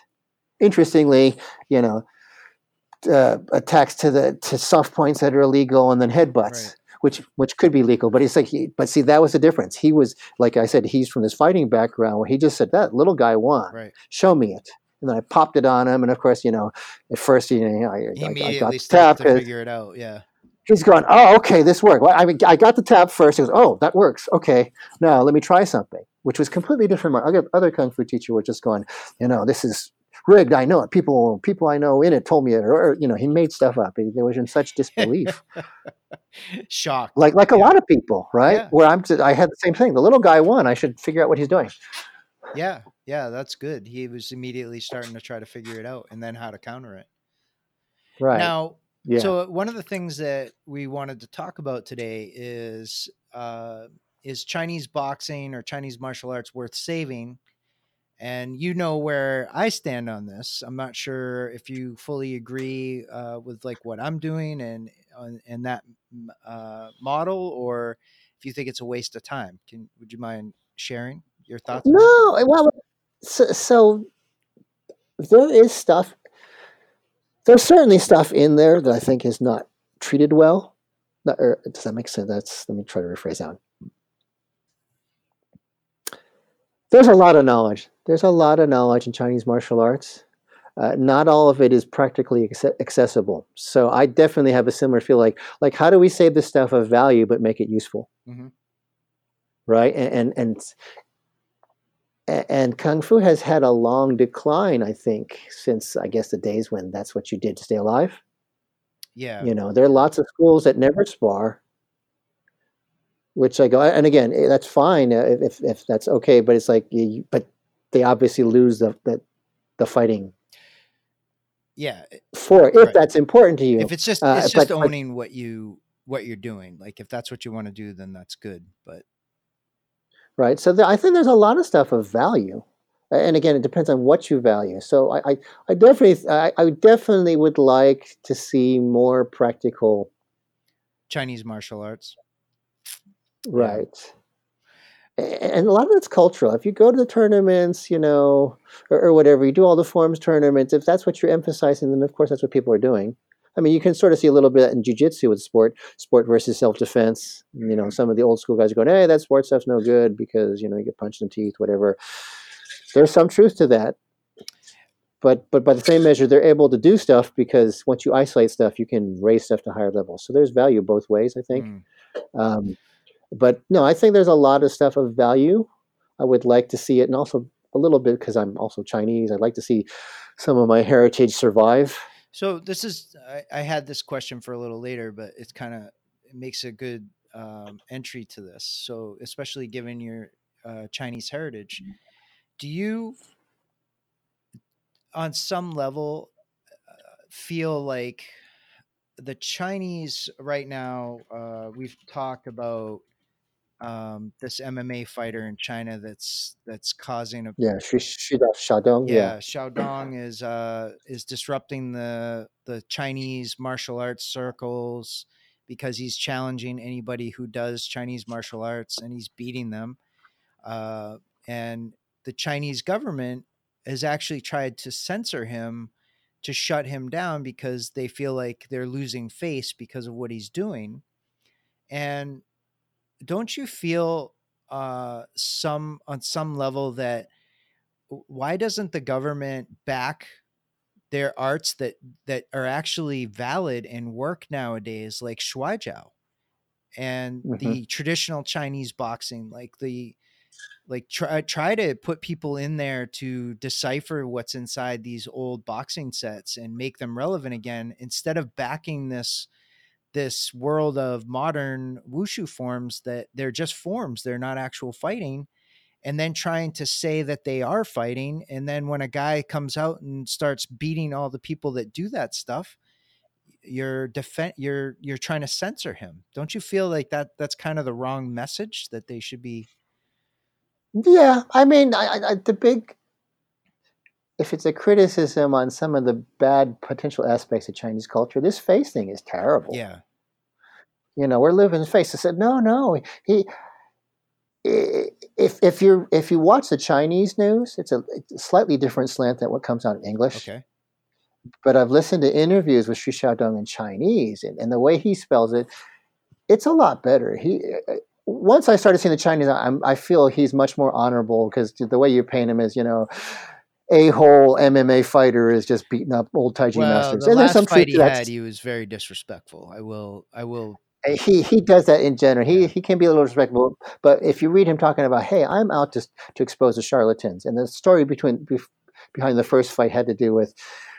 Interestingly, you know, uh, attacks to the to soft points that are illegal and then headbutts. Right. Which, which could be legal, but it's like, he, but see, that was the difference. He was, like I said, he's from this fighting background where he just said, that little guy won. Right. Show me it and then I popped it on him. And of course, you know, at first, you know, I, he immediately I got the tap to figure it out. Yeah. He's going, oh, okay, this worked. Well, I mean, I got the tap first. He goes, oh, that works. Okay, now let me try something, which was completely different. My other, other kung fu teacher was just going, you know, this is rigged. I know it. People, people I know in it told me it, or, or you know, he made stuff up. He, was in such disbelief, (laughs) shock, like like yeah. a lot of people, right? Yeah. Where I'm, I had the same thing. The little guy won. I should figure out what he's doing. Yeah, yeah, that's good. He was immediately starting to try to figure it out and then how to counter it. Right. Now, yeah. so one of the things that we wanted to talk about today is uh, is Chinese boxing or Chinese martial arts worth saving? And you know where I stand on this. I'm not sure if you fully agree uh, with like what I'm doing and and that uh, model, or if you think it's a waste of time. Can would you mind sharing your thoughts? No, well, so, so there is stuff. There's certainly stuff in there that I think is not treated well. Not, or, does that make sense? That's let me try to rephrase that. There's a lot of knowledge. There's a lot of knowledge in Chinese martial arts. Uh, not all of it is practically accessible. So I definitely have a similar feel like like how do we save this stuff of value but make it useful? Mm-hmm. Right? And, and and and kung fu has had a long decline i think since i guess the days when that's what you did to stay alive. Yeah. You know there are lots of schools that never spar. Which i go and again eh, that's fine uh, if if that's okay but it's like you, but they obviously lose the the, the fighting. Yeah for if right. that's important to you if it's just uh, it's just but, owning what you what you're doing like if that's what you want to do then that's good but right? So the, I think there's a lot of stuff of value, and again, it depends on what you value. So I, I, I definitely, I, I, definitely would like to see more practical Chinese martial arts, right? And a lot of it's cultural. If you go to the tournaments, you know, or, or whatever, you do all the forms tournaments. If that's what you're emphasizing, then of course that's what people are doing. I mean, you can sort of see a little bit in jujitsu with sport, sport versus self defense. You know, some of the old school guys are going, "Hey, that sport stuff's no good because you know you get punched in the teeth, whatever." There's some truth to that, but but by the same measure, they're able to do stuff because once you isolate stuff, you can raise stuff to higher levels. So there's value both ways, I think. Mm. Um, but no, I think there's a lot of stuff of value. I would like to see it, and also a little bit because I'm also Chinese. I'd like to see some of my heritage survive. So this is I, I, had this question for a little later, but it's kind of it makes a good um, entry to this. So especially given your uh, Chinese heritage, mm-hmm. do you, on some level, uh, feel like the Chinese right now? Uh, we've talked about um, this MMA fighter in China that's that's causing a yeah Xiaodong yeah, yeah Xiaodong is uh is disrupting the the Chinese martial arts circles because he's challenging anybody who does Chinese martial arts and he's beating them uh, and the Chinese government has actually tried to censor him to shut him down because they feel like they're losing face because of what he's doing and don't you feel uh, some on some level that why doesn't the government back their arts that that are actually valid and work nowadays, like Shuaijiao and mm-hmm. the traditional Chinese boxing, like the like try try to put people in there to decipher what's inside these old boxing sets and make them relevant again instead of backing this this world of modern wushu forms that they're just forms they're not actual fighting and then trying to say that they are fighting and then when a guy comes out and starts beating all the people that do that stuff you're defend you're you're trying to censor him. Don't you feel like that that's kind of the wrong message that they should be yeah i mean I, I, the big if it's a criticism on some of the bad potential aspects of Chinese culture, this face thing is terrible. Yeah. You know, we're living in face. I said, no, no. He, if if you if you watch the Chinese news, it's a, it's a, slightly different slant than what comes out in English. Okay. But I've listened to interviews with Xu Xiaodong in Chinese, and, and the way he spells it, it's a lot better. He once I started seeing the Chinese, I'm, I feel he's much more honorable because the way you paint him is, you know, a hole MMA fighter is just beating up old Taiji well, masters. The and last there's some fight he had, he was very disrespectful. I will, I will. Uh, he he does that in general. He yeah. he can be a little respectful, but if you read him talking about, hey, I'm out to to expose the charlatans, and the story between behind the first fight had to do with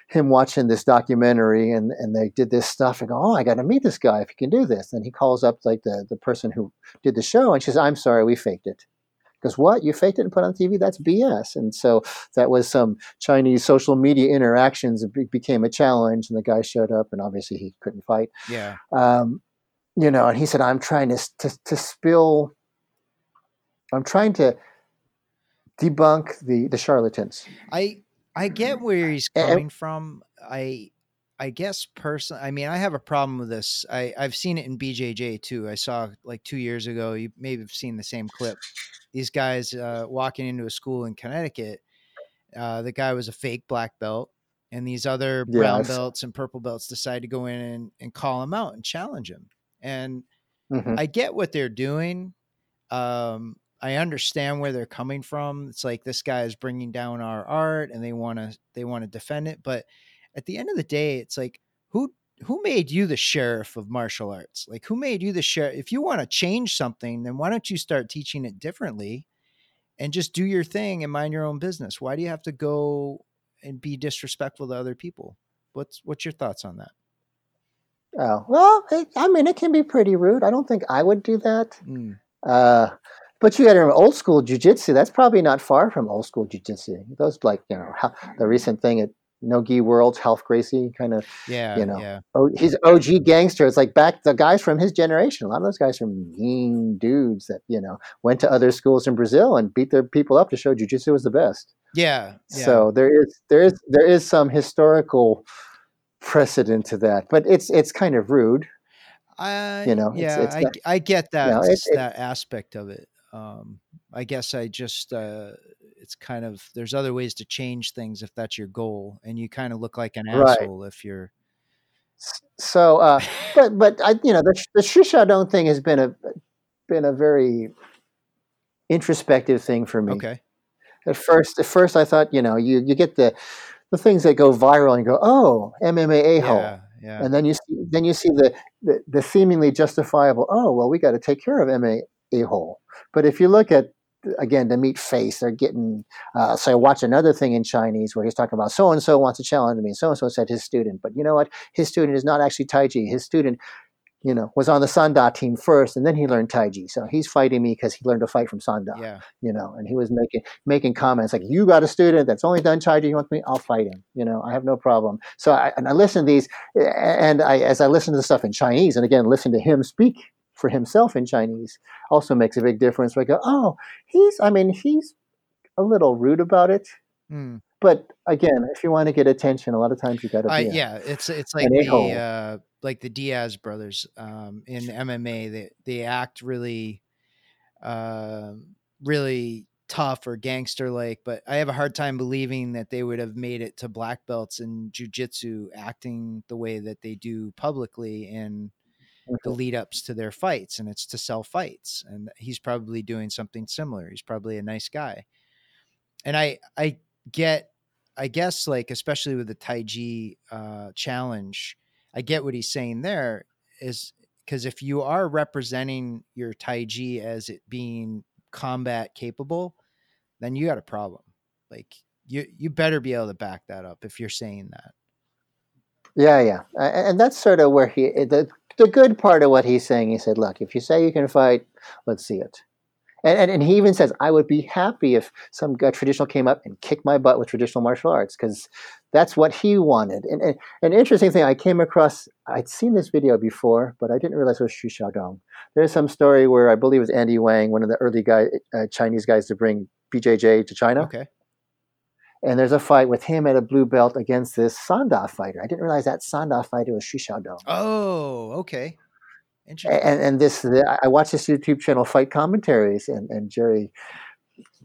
him watching this documentary and, and they did this stuff and go, oh, I got to meet this guy if he can do this. And he calls up like the, the person who did the show and she says, I'm sorry, we faked it. Because what you faked it and put on TV? That's BS. And so that was some Chinese social media interactions. It became a challenge, and the guy showed up, and obviously he couldn't fight. Yeah. Um, you know, and he said, "I'm trying to to, to spill. I'm trying to debunk the the charlatans." I I get where he's coming and, from. I I guess personally, I mean I have a problem with this. I I've seen it in BJJ too. I saw like 2 years ago. You maybe have seen the same clip these guys uh, walking into a school in Connecticut. Uh, the guy was a fake black belt, and these other brown yes. belts and purple belts decide to go in and, and call him out and challenge him. And mm-hmm. I get what they're doing. Um, I understand where they're coming from. It's like this guy is bringing down our art, and they want to they want to defend it. But at the end of the day, it's like who who made you the sheriff of martial arts? Like who made you the sheriff? If you want to change something, then why don't you start teaching it differently and just do your thing and mind your own business? Why do you have to go and be disrespectful to other people? What's what's your thoughts on that? Oh, well, it, I mean, it can be pretty rude. I don't think I would do that. Mm. Uh, but you got to remember, old school jujitsu, that's probably not far from old school jujitsu. Those, like, you know, the recent thing at Nogi Worlds, Ralph Gracie, kind of, yeah, you know, yeah. Oh, he's OG gangster. It's like back the guys from his generation. A lot of those guys are mean dudes that you know went to other schools in Brazil and beat their people up to show jujitsu was the best. Yeah, yeah. So there is there is there is some historical precedent to that, but it's it's kind of rude. I you know, yeah, it's, it's I, I get that you know, it, that aspect of it. Um, I guess I just uh, it's kind of there's other ways to change things if that's your goal, and you kind of look like an right. asshole if you're. So, uh, (laughs) but but I you know the the Xiaodong thing has been a been a very introspective thing for me. Okay. At first, at first, I thought you know you you get the the things that go viral and go oh MMA a hole. Yeah, yeah. And then you see, then you see the, the, the seemingly justifiable. Oh well, we got to take care of MMA a hole. But if you look at again to meet face, they're getting. Uh, so I watched another thing in Chinese where he's talking about so and so wants to challenge me. So and so said his student, but you know what? His student is not actually Taiji. His student, you know, was on the Sanda team first, and then he learned Taiji. So he's fighting me because he learned to fight from Sanda. Yeah. You know, and he was making making comments like, "You got a student that's only done Taiji. You want me? I'll fight him. You know, I have no problem." So I, and I listen to these, and I as I listen to the stuff in Chinese, and again listen to him speak for himself in Chinese also makes a big difference. Where I go, oh, he's, I mean, he's a little rude about it. Mm. But again, if you want to get attention, a lot of times you got to. Uh, yeah, it's it's like the uh, like the Diaz brothers um, in MMA. They they act really, uh, really tough or gangster like, but I have a hard time believing that they would have made it to black belts in jujitsu acting the way that they do publicly in the lead ups to their fights and it's to sell fights and he's probably doing something similar he's probably a nice guy. And i i get i guess like especially with the taiji uh challenge i get what he's saying there is because if you are representing your taiji as it being combat capable then you got a problem. Like you you better be able to back that up if you're saying that. Yeah, yeah, and that's sort of where he the the good part of what he's saying. He said, "Look, if you say you can fight, let's see it." And, and, and he even says, I would be happy if some traditional came up and kicked my butt with traditional martial arts because that's what he wanted. And, and, an interesting thing, I came across, I'd seen this video before, but I didn't realize it was Xu Xiaodong. There's some story where I believe it was Andy Wang, one of the early guy, uh, Chinese guys to bring BJJ to China. Okay. And there's a fight with him at a blue belt against this Sanda fighter. I didn't realize that Sanda fighter was Xu Xiaodong. Oh, okay. Interesting. And, and this, I watch this YouTube channel, Fight Commentaries, and, and Jerry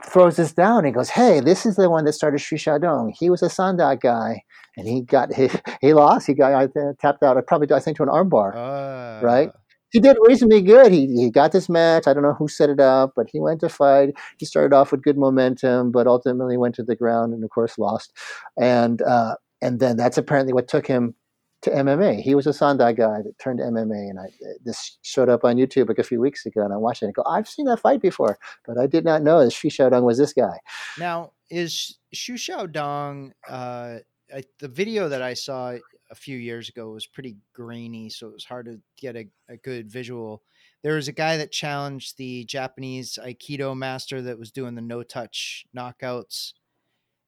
throws this down and goes, "Hey, this is the one that started Xu Xiaodong. He was a Sanda guy, and he got he, (laughs) he lost. He got uh, tapped out. I probably I think to an armbar, uh, right? He did reasonably good. He he got this match. I don't know who set it up, but he went to fight. He started off with good momentum, but ultimately went to the ground and of course lost. And uh, and then that's apparently what took him to MMA. He was a Sanda guy that turned to MMA, and I this showed up on YouTube like a few weeks ago, and I watched it and go, I've seen that fight before, but I did not know that Xu Xiaodong was this guy. Now, is Xu Xiaodong, uh, I, the video that I saw a few years ago was pretty grainy, so it was hard to get a, a good visual. There was a guy that challenged the Japanese Aikido master that was doing the no touch knockouts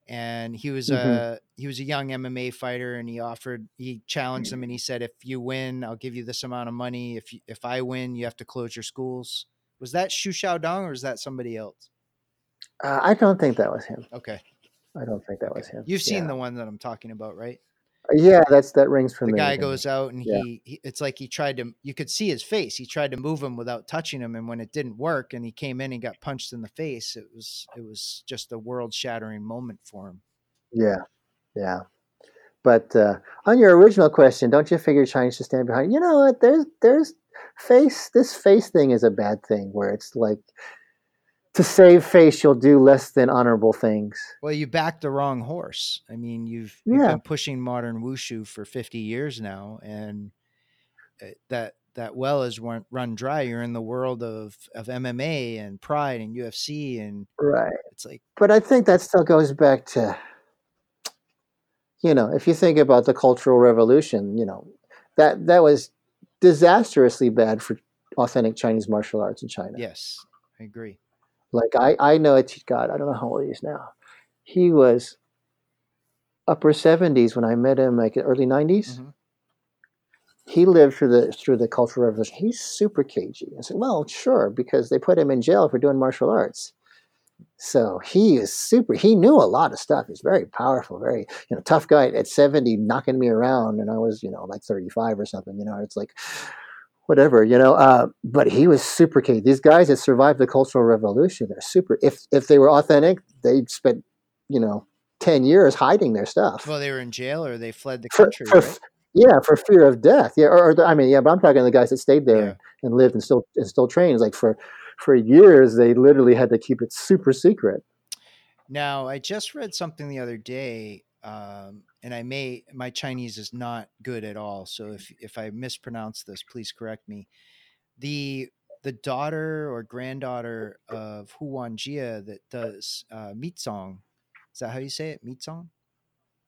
and he was mm-hmm. a he was a young MMA fighter, and he offered he challenged him, and he said, "If you win, I'll give you this amount of money. If you, if I win, you have to close your schools." Was that Xu Xiaodong or is that somebody else? Uh, I don't think that was him. Okay, I don't think that okay. was him. You've seen yeah. the one that I'm talking about, right? Yeah, that's that rings for the me. The guy goes out and yeah. he, he, it's like he tried to you could see his face. He tried to move him without touching him and when it didn't work and he came in and got punched in the face, it was it was just a world-shattering moment for him. Yeah. Yeah. But uh, on your original question, don't you figure Chinese should stand behind? You know what? There's there's face this face thing is a bad thing where it's like to save face, you'll do less than honorable things. Well, you backed the wrong horse. I mean, you've, you've yeah. been pushing modern wushu for 50 years now, and uh, that that well is run, run dry. You're in the world of, of MMA and Pride and UFC, and right. It's like, but I think that still goes back to, you know, if you think about the Cultural Revolution, you know, that that was disastrously bad for authentic Chinese martial arts in China. Yes, I agree. Like I, I know it. God, I don't know how old he is now. He was upper seventies when I met him, like early 90s mm-hmm. He lived through the through the Cultural Revolution. He's super cagey. I said, well, sure, because they put him in jail for doing martial arts. So he is super. He knew a lot of stuff. He's very powerful, very you know tough guy at seventy, knocking me around, and I was you know like thirty five or something. You know, it's like whatever, you know. Uh, but he was super key. These guys that survived the Cultural Revolution, they're super. If if they were authentic, they spent, you know, ten years hiding their stuff. Well, they were in jail or they fled the country. For, for, right? Yeah, for fear of death. Yeah, or, or, I mean, yeah, but I'm talking the guys that stayed there yeah. and lived and still and still trained. Like for for years, they literally had to keep it super secret. Now, I just read something the other day um, and I may my Chinese is not good at all. So if if I mispronounce this, please correct me. The the daughter or granddaughter of Huo Yuanjia that does uh, Mizong. Is that how you say it? Mizong?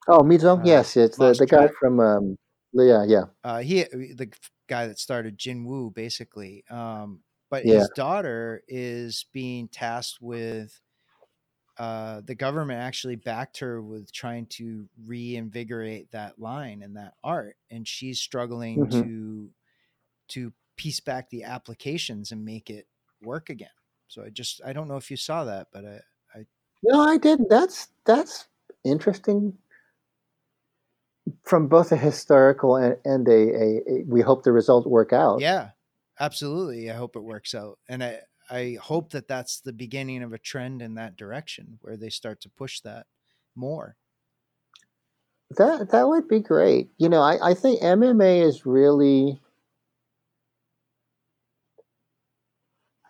Oh, Mizong. Uh, yes, it's the, the guy from um, yeah, yeah. Uh, he the guy that started Jing Wu basically. Um, but yeah. his daughter is being tasked with uh, the government actually backed her with trying to reinvigorate that line and that art, and she's struggling mm-hmm. to to piece back the applications and make it work again. So I just I don't know if you saw that, but I, I no, I didn't. That's that's interesting from both a historical and, and a, a, a, we hope the result work out. Yeah, absolutely. I hope it works out, and I I hope that that's the beginning of a trend in that direction where they start to push that more. That that would be great. You know, I, I think MMA is really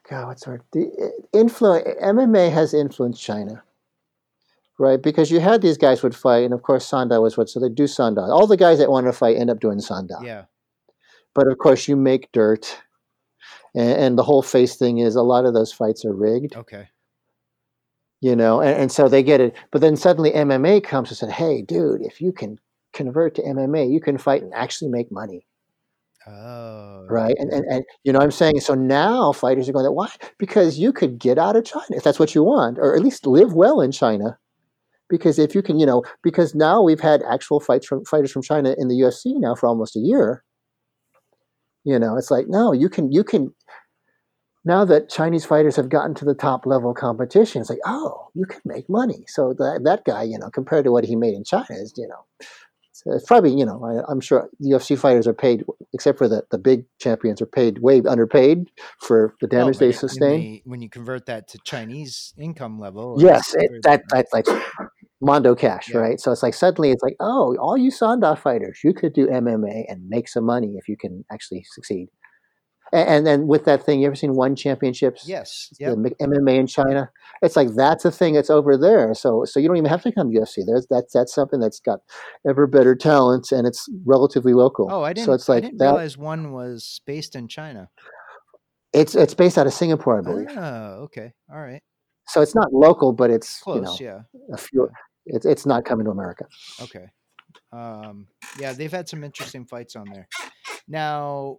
God, what's hard? The influence MMA has influenced China, right? Because you had these guys would fight, and of course Sanda was what, so they do Sanda. All the guys that want to fight end up doing Sanda. Yeah. But of course, you make dirt and, and, the whole face thing is a lot of those fights are rigged. Okay. You know, and, and so they get it, but then suddenly MMA comes and said, "Hey, dude, if you can convert to MMA, you can fight and actually make money." Oh, right? And, and and you know what I'm saying. So now fighters are going, that why? Because you could get out of China if that's what you want, or at least live well in China. Because if you can, you know, because now we've had actual fights from fighters from China in the UFC now for almost a year. You know, it's like no, you can you can now that Chinese fighters have gotten to the top level competition, it's like, oh, you can make money. So that that guy, you know, compared to what he made in China, is you know, it's, it's probably you know, I, am sure UFC fighters are paid, except for the the big champions, are paid way underpaid for the oh, damage they sustain. They, when you convert that to Chinese income level, yes, it, that that's like Mondo cash, yeah. right? So it's like suddenly it's like, oh, all you Sanda fighters, you could do MMA and make some money if you can actually succeed. And then with that thing, you ever seen One Championships? Yes. Yep. The MMA in China. It's like that's a thing that's over there. So so you don't even have to come to UFC. There's that's that's something that's got ever better talent and it's relatively local. Oh, I didn't. So it's like I didn't that, realize one was based in China. It's it's based out of Singapore, I believe. Oh, okay, all right. So it's not local, but it's close. You know, yeah. A few. It's it's not coming to America. Okay. Um, yeah, they've had some interesting fights on there. Now,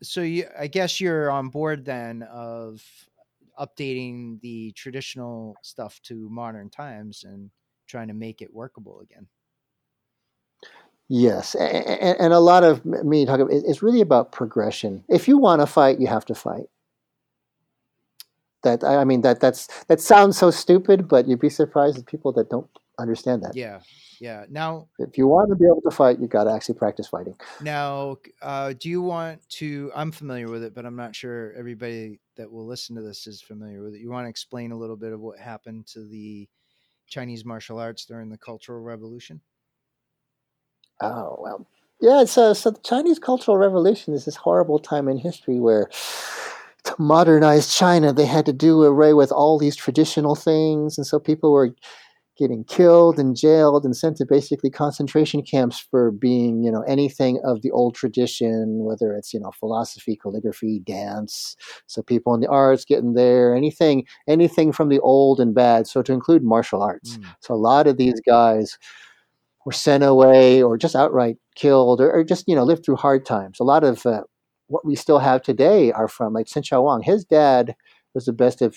so you, I guess you're on board then of updating the traditional stuff to modern times and trying to make it workable again. Yes, and, and a lot of me talking. It's really about progression. If you want to fight, you have to fight. That I mean that that's that sounds so stupid, but you'd be surprised at people that don't understand that. Yeah, yeah. Now, if you want to be able to fight, you got to actually practice fighting. Now, uh, do you want to? I'm familiar with it, but I'm not sure everybody that will listen to this is familiar with it. You want to explain a little bit of what happened to the Chinese martial arts during the Cultural Revolution? Oh well, yeah. So, so the Chinese Cultural Revolution is this horrible time in history where (sighs) to modernize China, they had to do away with all these traditional things, and so people were getting killed and jailed and sent to basically concentration camps for being, you know, anything of the old tradition, whether it's, you know, philosophy, calligraphy, dance. So people in the arts getting there, anything, anything from the old and bad. So to include martial arts. Mm. So a lot of these guys were sent away or just outright killed or, or just, you know, lived through hard times. A lot of uh, what we still have today are from like Xiaowang. His dad was the best of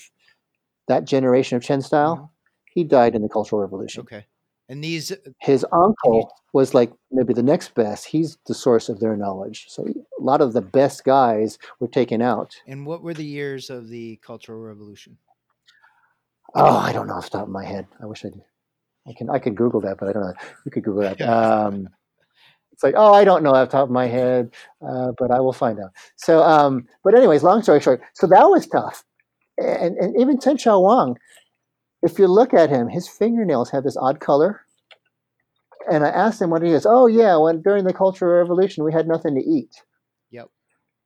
that generation of Chen style. Mm he died in the Cultural Revolution. Okay. And these uh, his uncle was like maybe the next best. He's the source of their knowledge. So a lot of the best guys were taken out. And what were the years of the Cultural Revolution? Oh, I don't know off the top of my head. I wish I did. I can I could Google that, but I don't know. You could Google that. (laughs) Um, it's like, oh, I don't know off the top of my head, uh, but I will find out. So, um, but anyways, long story short, so that was tough, and and even Chen Xiaowang, if you look at him, his fingernails have this odd color. And I asked him what he goes, Oh, yeah, when during the Cultural Revolution, we had nothing to eat. Yep.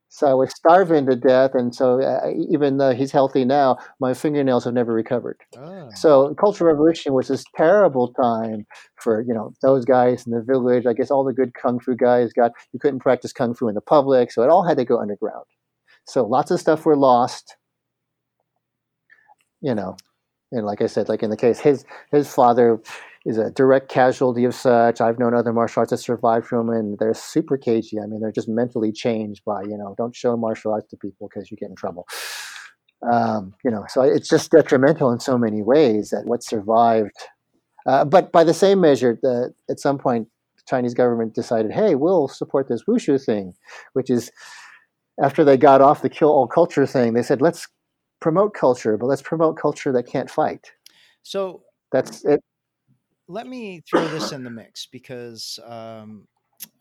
So I was starving to death. And so uh, even though he's healthy now, my fingernails have never recovered. Oh. So Cultural Revolution was this terrible time for, you know, those guys in the village. I guess all the good Kung Fu guys got, you couldn't practice Kung Fu in the public. So it all had to go underground. So lots of stuff were lost. You know, and like I said, like in the case, his his father is a direct casualty of such. I've known other martial arts that survived from and they're super cagey. I mean, they're just mentally changed by you know, don't show martial arts to people because you get in trouble. Um, you know, so it's just detrimental in so many ways that what survived. Uh, but by the same measure, the, at some point, the Chinese government decided, hey, we'll support this wushu thing, which is after they got off the kill all culture thing, they said, let's promote culture, but let's promote culture that can't fight. So that's it. Let me throw this in the mix because um,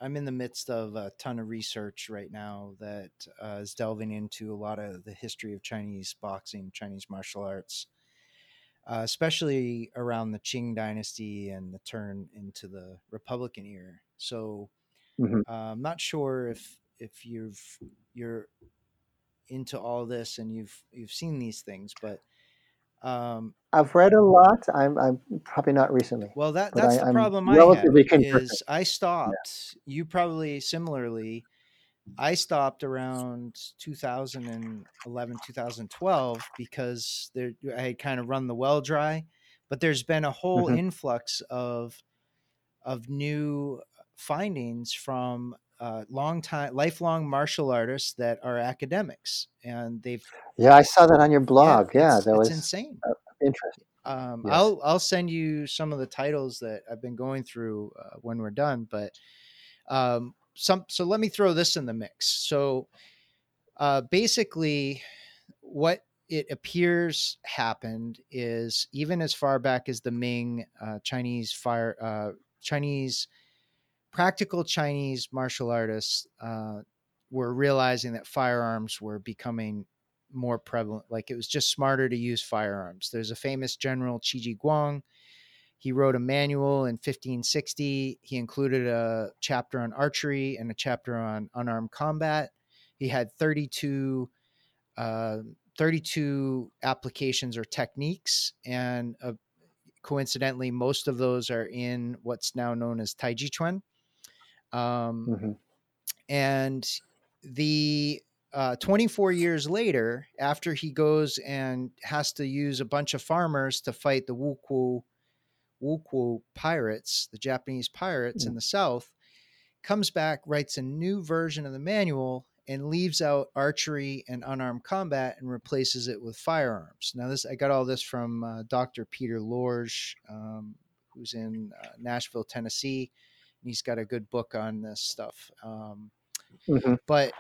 I'm in the midst of a ton of research right now that uh, is delving into a lot of the history of Chinese boxing, Chinese martial arts, uh, especially around the Qing dynasty and the turn into the Republican era. So mm-hmm. uh, I'm not sure if if you've you're into all this and you've you've seen these things, but um, I've read a lot. I'm I'm probably not recently. Well, that that's I, the problem I have is I stopped. Yeah. You probably similarly. I stopped around 2011, 2012 because there I had kind of run the well dry, but there's been a whole mm-hmm. influx of of new findings from uh, long time, lifelong martial artists that are academics, and they've. Yeah, I saw that on your blog. Yeah, yeah that was insane. Uh, interesting. Um, yes. I'll I'll send you some of the titles that I've been going through uh, when we're done, but um, some. So let me throw this in the mix. So uh, basically, what it appears happened is even as far back as the Ming uh, Chinese fire uh, Chinese practical Chinese martial artists uh, were realizing that firearms were becoming more prevalent. Like it was just smarter to use firearms. There's a famous general Qi Ji Guang. He wrote a manual in 1560. He included a chapter on archery and a chapter on unarmed combat. He had 32 uh, 32 applications or techniques, and uh, coincidentally, most of those are in what's now known as Tai Chi Chuan. Um, mm-hmm. And the uh, 24 years later, after he goes and has to use a bunch of farmers to fight the Wokou Wokou pirates, the Japanese pirates mm-hmm. in the south, comes back, writes a new version of the manual, and leaves out archery and unarmed combat and replaces it with firearms. Now, this I got all this from uh, Dr. Peter Lorge, um, who's in uh, Nashville, Tennessee, and he's got a good book on this stuff. Um, mm-hmm. But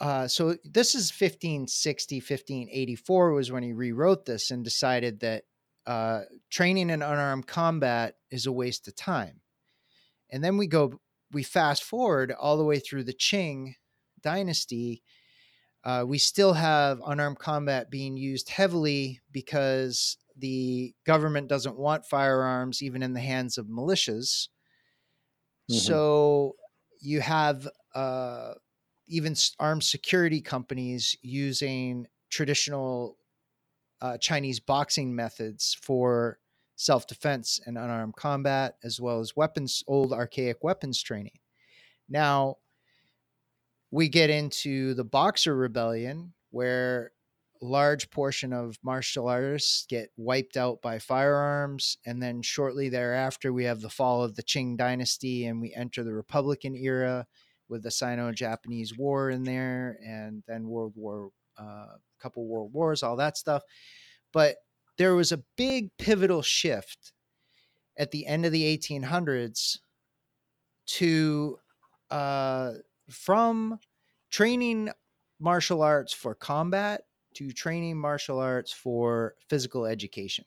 uh, so this is 1560, 1584 was when he rewrote this and decided that uh, training in unarmed combat is a waste of time. And then we go, we fast forward all the way through the Qing dynasty, uh, we still have unarmed combat being used heavily because the government doesn't want firearms even in the hands of militias. Mm-hmm. So you have uh, even armed security companies using traditional uh, Chinese boxing methods for self defense and unarmed combat, as well as weapons, old archaic weapons training. Now, we get into the Boxer Rebellion, where large portion of martial artists get wiped out by firearms. And then shortly thereafter, we have the fall of the Qing dynasty and we enter the Republican era with the Sino Japanese War in there and then World War, a uh, couple world wars, all that stuff. But there was a big pivotal shift at the end of the 1800s to uh, from training martial arts for combat to training martial arts for physical education.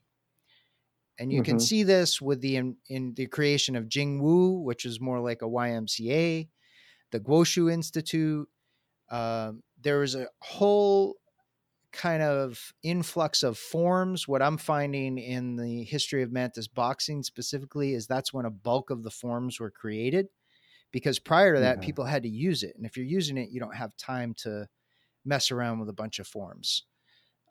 And you mm-hmm. can see this with the in, in, the creation of Jing Wu, which is more like a YMCA, the Guoshu Institute. Um, there was a whole kind of influx of forms. What I'm finding in the history of Mantis boxing specifically is that's when a bulk of the forms were created because prior to that, mm-hmm. people had to use it. And if you're using it, you don't have time to mess around with a bunch of forms.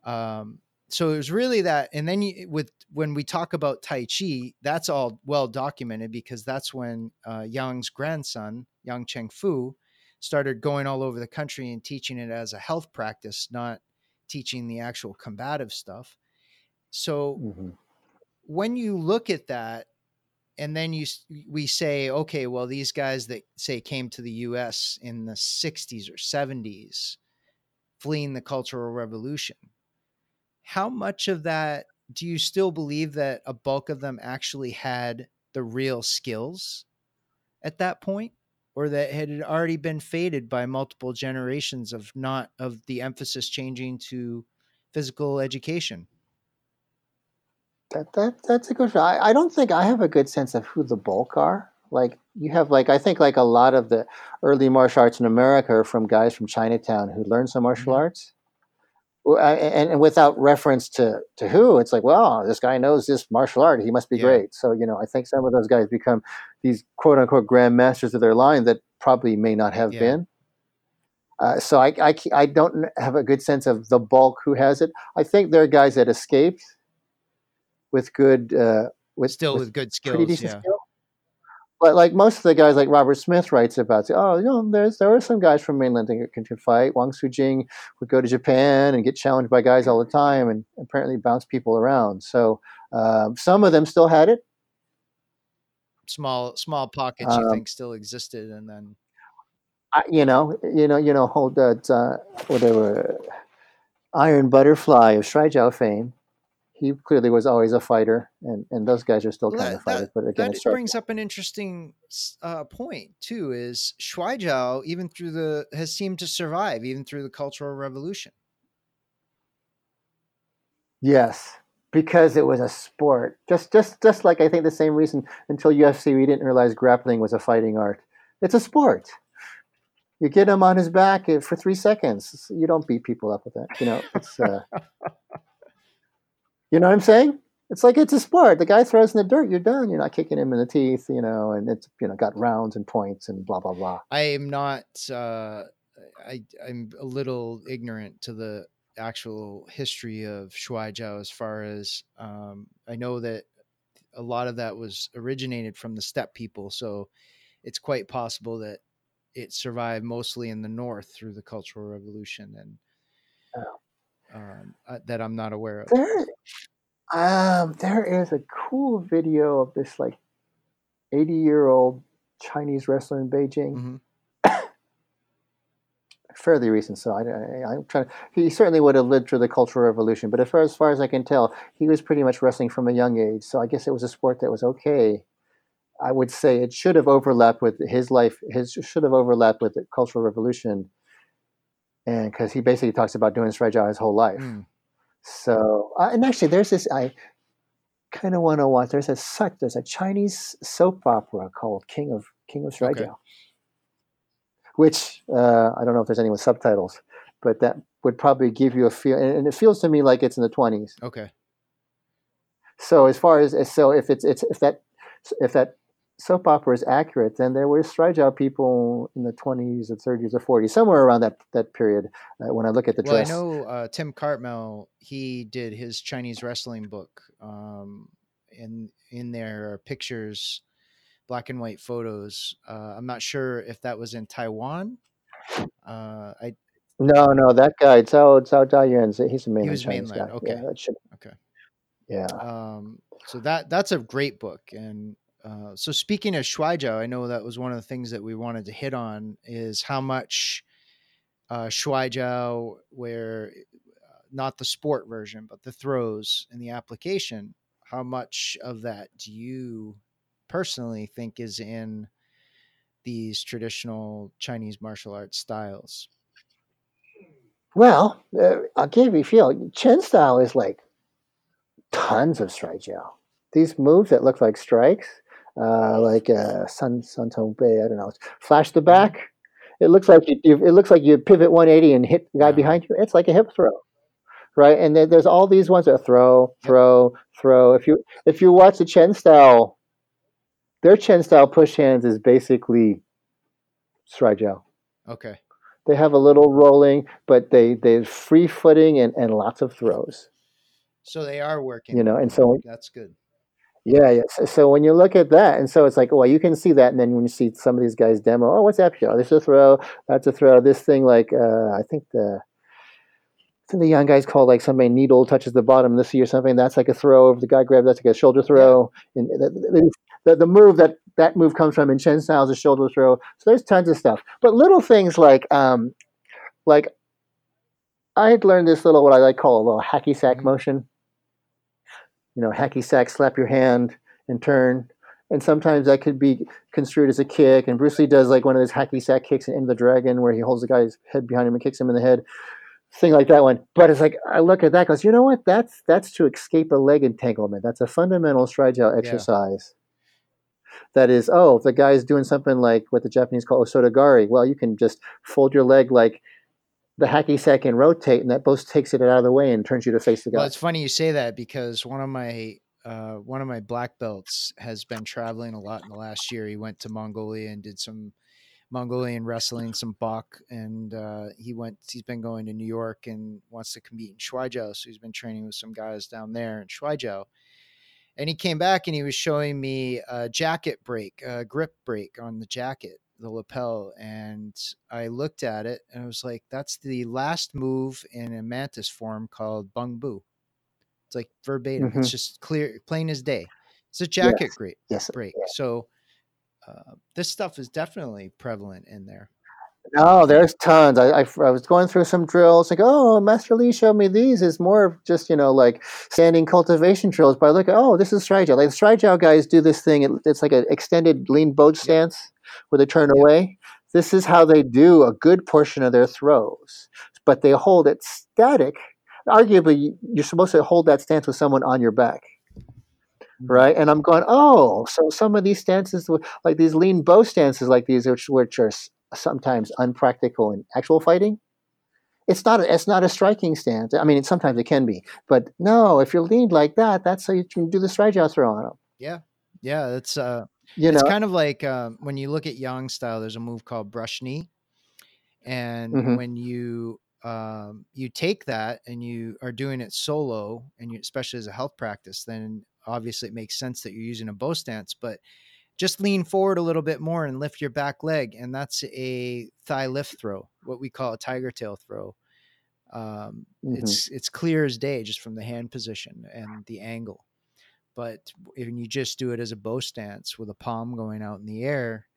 Um, so it was really that. And then you, with when we talk about Tai Chi, that's all well documented because that's when uh, Yang's grandson, Yang Cheng Fu, started going all over the country and teaching it as a health practice, not teaching the actual combative stuff. So mm-hmm. when you look at that, and then you we say okay well these guys that say came to the US in the 60s or 70s fleeing the cultural revolution how much of that do you still believe that a bulk of them actually had the real skills at that point or that had already been faded by multiple generations of not of the emphasis changing to physical education that, that that's a good. I, I don't think I have a good sense of who the bulk are. Like you have, like I think, like a lot of the early martial arts in America are from guys from Chinatown who learned some martial mm-hmm. arts, and, and, without reference to to who. It's like, well, this guy knows this martial art; he must be yeah. great. So you know, I think some of those guys become these quote unquote grandmasters of their line that probably may not have yeah. been. Uh, so I, I, I don't have a good sense of the bulk who has it. I think there are guys that escaped with good uh, with still with, with good skills, yeah. Skill. But like most of the guys, like Robert Smith writes about, oh, you know, there's there are some guys from mainland that can, can fight. Wang Shujin would go to Japan and get challenged by guys all the time, and apparently bounce people around. So um, some of them still had it. Small small pockets um, you think still existed, and then I, you know, you know, you know, hold that uh, whatever Iron Butterfly of Shuai fame. He clearly was always a fighter, and, and those guys are still kind that, of fighters. But again, that brings up an interesting uh, point too. Is Shuai even through the has seemed to survive even through the Cultural Revolution? Yes, because it was a sport. Just just just like I think the same reason until UFC we didn't realize grappling was a fighting art. It's a sport. You get him on his back eh, for three seconds. You don't beat people up with that. You know, it's. Uh, (laughs) you know what I'm saying? It's like it's a sport. The guy throws in the dirt, you're done. You're not kicking him in the teeth, you know, and it's you know got rounds and points and blah blah blah. I am not. Uh, I I'm a little ignorant to the actual history of Shuai Jiao as far as um, I know that a lot of that was originated from the steppe people. So it's quite possible that it survived mostly in the north through the Cultural Revolution and oh. Um, uh, that I'm not aware of. There, um, there is a cool video of this like 80 year old Chinese wrestler in Beijing. Mm-hmm (coughs) fairly recent. So I, am trying. He certainly would have lived through the Cultural Revolution, but as far as far as I can tell, he was pretty much wrestling from a young age. So I guess it was a sport that was okay. I would say it should have overlapped with his life. His should have overlapped with the Cultural Revolution, and because he basically talks about doing Jiao his whole life. Mm. So uh, and actually, there's this I kind of want to watch. There's a such there's a Chinese soap opera called King of King of Jiao. Okay which uh, I don't know if there's any with subtitles, but that would probably give you a feel. And, it feels to me like it's in the 20s. Okay. So as far as so if it's it's if that if that soap opera is accurate, then there were Shuai people in the 20s or 30s or 40s, somewhere around that that period. Uh, when I look at the well, dress, I know uh, Tim Cartmel. He did his Chinese wrestling book. Um, in in there pictures black and white photos. Uh, I'm not sure if that was in Taiwan. Uh, I no, no, that guy Cao Cao Jiayuan, he's a mainland he was Chinese mainland. guy. Okay, yeah, should, okay, yeah. Um, so that that's a great book. And uh, so speaking of Shuai Jiao, I know that was one of the things that we wanted to hit on is how much uh, Jiao, where uh, not the sport version, but the throws and the application. How much of that do you personally think is in these traditional Chinese martial arts styles? Well, uh, I'll give you a feel. Chen style is like tons of Shuai Jiao. These moves that look like strikes, uh, like uh, Shan Shan Tong Bei, I don't know, flash the mm-hmm. back. It looks like you, you, it looks like you pivot 180 and hit the guy behind you. It's like a hip throw, right? And then there's all these ones that throw, throw, throw. If you if you watch the Chen style their Chen style push hands is basically Jiao. Okay. They have a little rolling, but they they free footing and, and lots of throws. So they are working. You know, and so that's good. Yeah, yeah. So, so, when you look at that, and so it's like, well, you can see that, and then when you see some of these guys demo, oh, what's that? Oh, this is a throw. That's a throw. This thing, like, uh, I think the I think the young guys call like somebody needle touches the bottom of the sea or something. That's like a throw. If the guy grabs, that's like a shoulder throw. Yeah. And the, the move that that move comes from in Chen style is a shoulder throw. So there's tons of stuff. But little things like um, like I had learned this little what I like call a little hacky sack mm-hmm. motion. You know, hacky sack, slap your hand and turn. And sometimes that could be construed as a kick. And Bruce Lee does like one of those hacky sack kicks in Enter the Dragon where he holds the guy's head behind him and kicks him in the head. Thing like that one. But it's like I look at that, goes, you know what? That's that's to escape a leg entanglement. That's a fundamental Jiao exercise. Yeah that is, oh, the guy's doing something like what the Japanese call osotogari. Well, you can just fold your leg like the hacky sack and rotate, and that both takes it out of the way and turns you to face the guy. Well, it's funny you say that because one of my uh, one of my black belts has been traveling a lot in the last year. He went to Mongolia and did some Mongolian wrestling, some Bok, and uh, he went. He's been going to New York and wants to compete in Shuai Jiao, so he's been training with some guys down there in Shuai Jiao and he came back and he was showing me a jacket break, a grip break on the jacket, the lapel, and I looked at it and I was like, "That's the last move in a mantis form called beng bu." It's like verbatim. Mm-hmm. It's just clear, plain as day. It's a jacket yes. great yes. break. So uh, this stuff is definitely prevalent in there. No, there's tons. I, I, I, was going through some drills, like, oh, Master Lee showed me these. Is more of just, you know, like standing cultivation drills. But I look at, oh, this is Shuai Like the Shuai guys do this thing. It, it's like an extended lean boat stance where they turn away. This is how they do a good portion of their throws. But they hold it static. Arguably, you're supposed to hold that stance with someone on your back mm-hmm. right? And I'm going, oh, so some of these stances, like these lean bow stances, like these, which, which are sometimes unpractical in actual fighting. It's not a, it's not a striking stance. I mean, sometimes it can be, but no, if you're leaned like that, that's how you can do the Shuai Jiao throw on them. Yeah, yeah, it's uh, you it's kind of like uh, when you look at Yang style. There's a move called brush knee, and mm-hmm. when you um, you take that and you are doing it solo, and you especially as a health practice, then obviously it makes sense that you're using a bow stance, but just lean forward a little bit more and lift your back leg. And that's a thigh lift throw, what we call a tiger tail throw. Um, mm-hmm. It's it's clear as day just from the hand position and the angle. But if you just do it as a bow stance with a palm going out in the air,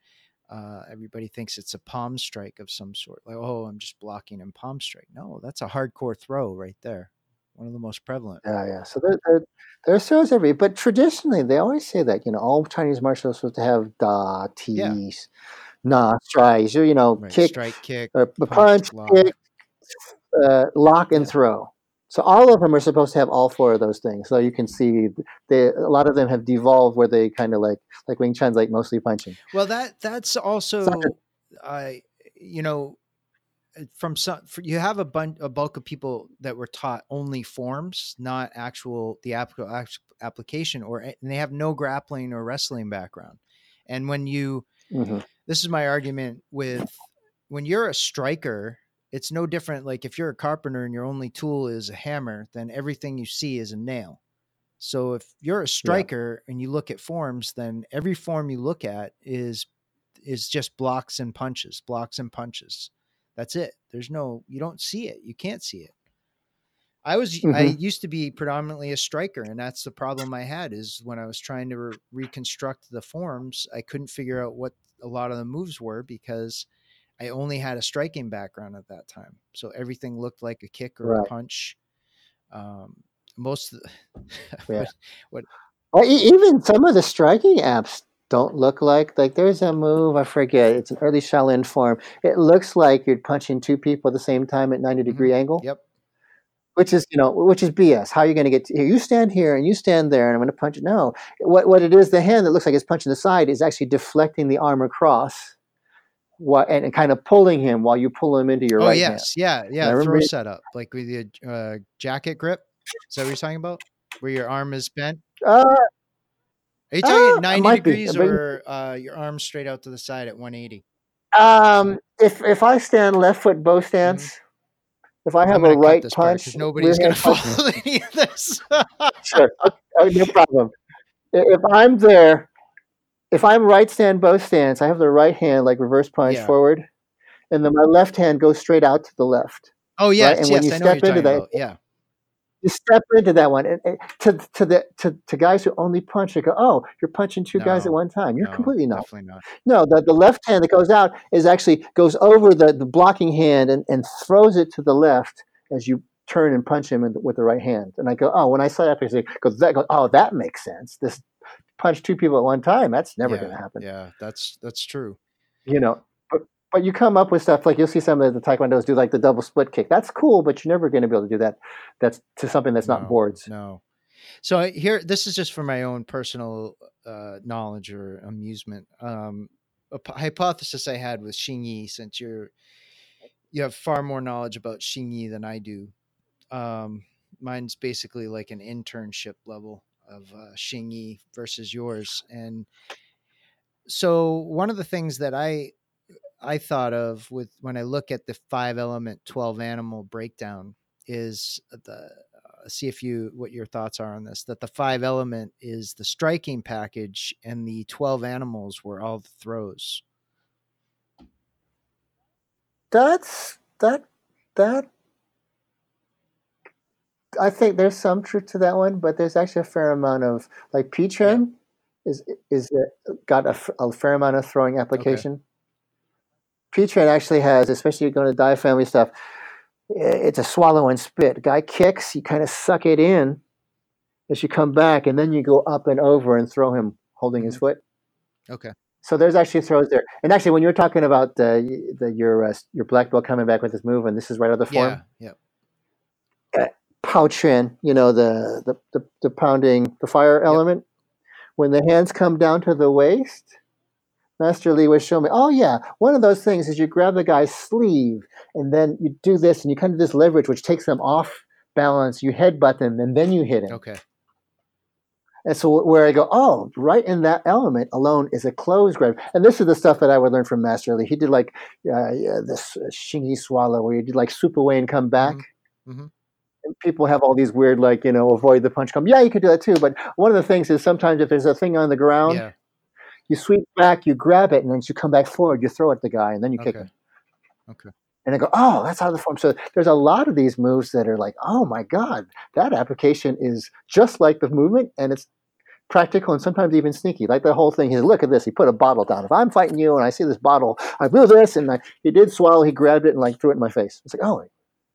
uh, everybody thinks it's a palm strike of some sort. Like, oh, I'm just blocking in palm strike. No, that's a hardcore throw right there one of the most prevalent. Yeah, yeah. So there, there, there are shows every, but traditionally they always say that you know all Chinese martial arts supposed to have da, tees, yeah. na, strides, you know, right. kick, strike, kick, uh, punch, punch lock. kick, uh, lock, and yeah. throw. So all of them are supposed to have all four of those things. So you can see they a lot of them have devolved where they kind of like like Wing Chun's like mostly punching. Well, that that's also I you know uh, from some you have a bunch a bulk of people that were taught only forms not actual the actual application or and they have no grappling or wrestling background and when you mm-hmm. this is my argument with when you're a striker it's no different like if you're a carpenter and your only tool is a hammer then everything you see is a nail so if you're a striker yeah. and you look at forms then every form you look at is is just blocks and punches blocks and punches that's it. There's no, you don't see it. You can't see it. I was, mm-hmm. I used to be predominantly a striker, and that's the problem I had is when I was trying to re- reconstruct the forms, I couldn't figure out what a lot of the moves were because I only had a striking background at that time. So everything looked like a kick or right. a punch. Um, most of the, (laughs) yeah. what, what well, even some of the striking apps don't look like like there's a move I forget it's an early Shaolin form. It looks like you're punching two people at the same time at 90 degree mm-hmm. angle. Yep. Which is you know which is BS. How are you going to get here? You stand here and you stand there and I'm going to punch it. No, what what it is the hand that looks like it's punching the side is actually deflecting the arm across. What and, and kind of pulling him while you pull him into your oh, right yes, hand. yeah, yeah. Throw setup like with the uh, jacket grip. Is that what you're talking about? Where your arm is bent? Uh, are you talking uh, 90 degrees be. or uh, your arms straight out to the side at 180? Um, if if I stand left foot bow mm-hmm. stance, mm-hmm. if I have a right punch, nobody's going (laughs) to follow any of this. sure, okay, no problem. If I'm there, if I'm right stand bow stance, I have the right hand like reverse punch yeah. forward, and then my left hand goes straight out to the left. Oh yeah, right? and yes, when you I step into that, about. yeah you step into that one and, and, to to the to, to guys who only punch they go oh you're punching two no, guys at one time you're no, completely not definitely not no the, the left hand that goes out is actually goes over the, the blocking hand and, and throws it to the left as you turn and punch him with the right hand and i go oh when i saw that picture goes that goes oh that makes sense this punch two people at one time that's never yeah, going to happen yeah that's that's true you know but but you come up with stuff like you'll see some of the taekwondos do like the double split kick. That's cool, but you're never going to be able to do that. That's to something that's no, not boards. No. So here, this is just for my own personal uh, knowledge or amusement. Um, a p- hypothesis I had with Xingyi, since you're you have far more knowledge about Xingyi than I do. Um, mine's basically like an internship level of uh, Xingyi versus yours, and so one of the things that I I thought of with when I look at the five element, 12 animal breakdown is the, uh, see if you, what your thoughts are on this, that the five element is the striking package and the 12 animals were all the throws. That's, that, that, I think there's some truth to that one, but there's actually a fair amount of like Pi Quan yeah. is, is uh, got a, a, fair amount of throwing application. Okay Pi Quan actually has, especially going to Dai family stuff. It's a swallow and spit. Guy kicks, you kind of suck it in as you come back, and then you go up and over and throw him holding his mm-hmm. foot. Okay. So there's actually throws there, and actually when you're talking about the, the your uh, your black belt coming back with this move, and this is right out of the form. Yeah. Yeah. Pao you know the, the the, the pounding the fire element. Yep. When the hands come down to the waist, Master Lee was showing me. Oh yeah, one of those things is you grab the guy's sleeve, and then you do this, and you kind of this leverage, which takes them off balance. You headbutt them, and then you hit him. Okay. And so where I go, oh, right in that element alone is a close grab. And this is the stuff that I would learn from Master Lee. He did like uh, yeah, this uh, Xingyi swallow where you did like swoop away and come back. Mm-hmm. People have all these weird like, you know, avoid the punch come. Yeah, you could do that too. But one of the things is sometimes if there's a thing on the ground, yeah. you sweep back, you grab it, and then you come back forward, you throw it at the guy, and then you okay. kick him. Okay and I go, oh, that's out of the form. So there's a lot of these moves that are like, oh my God, that application is just like the movement and it's practical and sometimes even sneaky. Like the whole thing, he said, look at this. He put a bottle down. If I'm fighting you and I see this bottle, I do this. And I, he did swallow. He grabbed it and like threw it in my face. It's like, oh.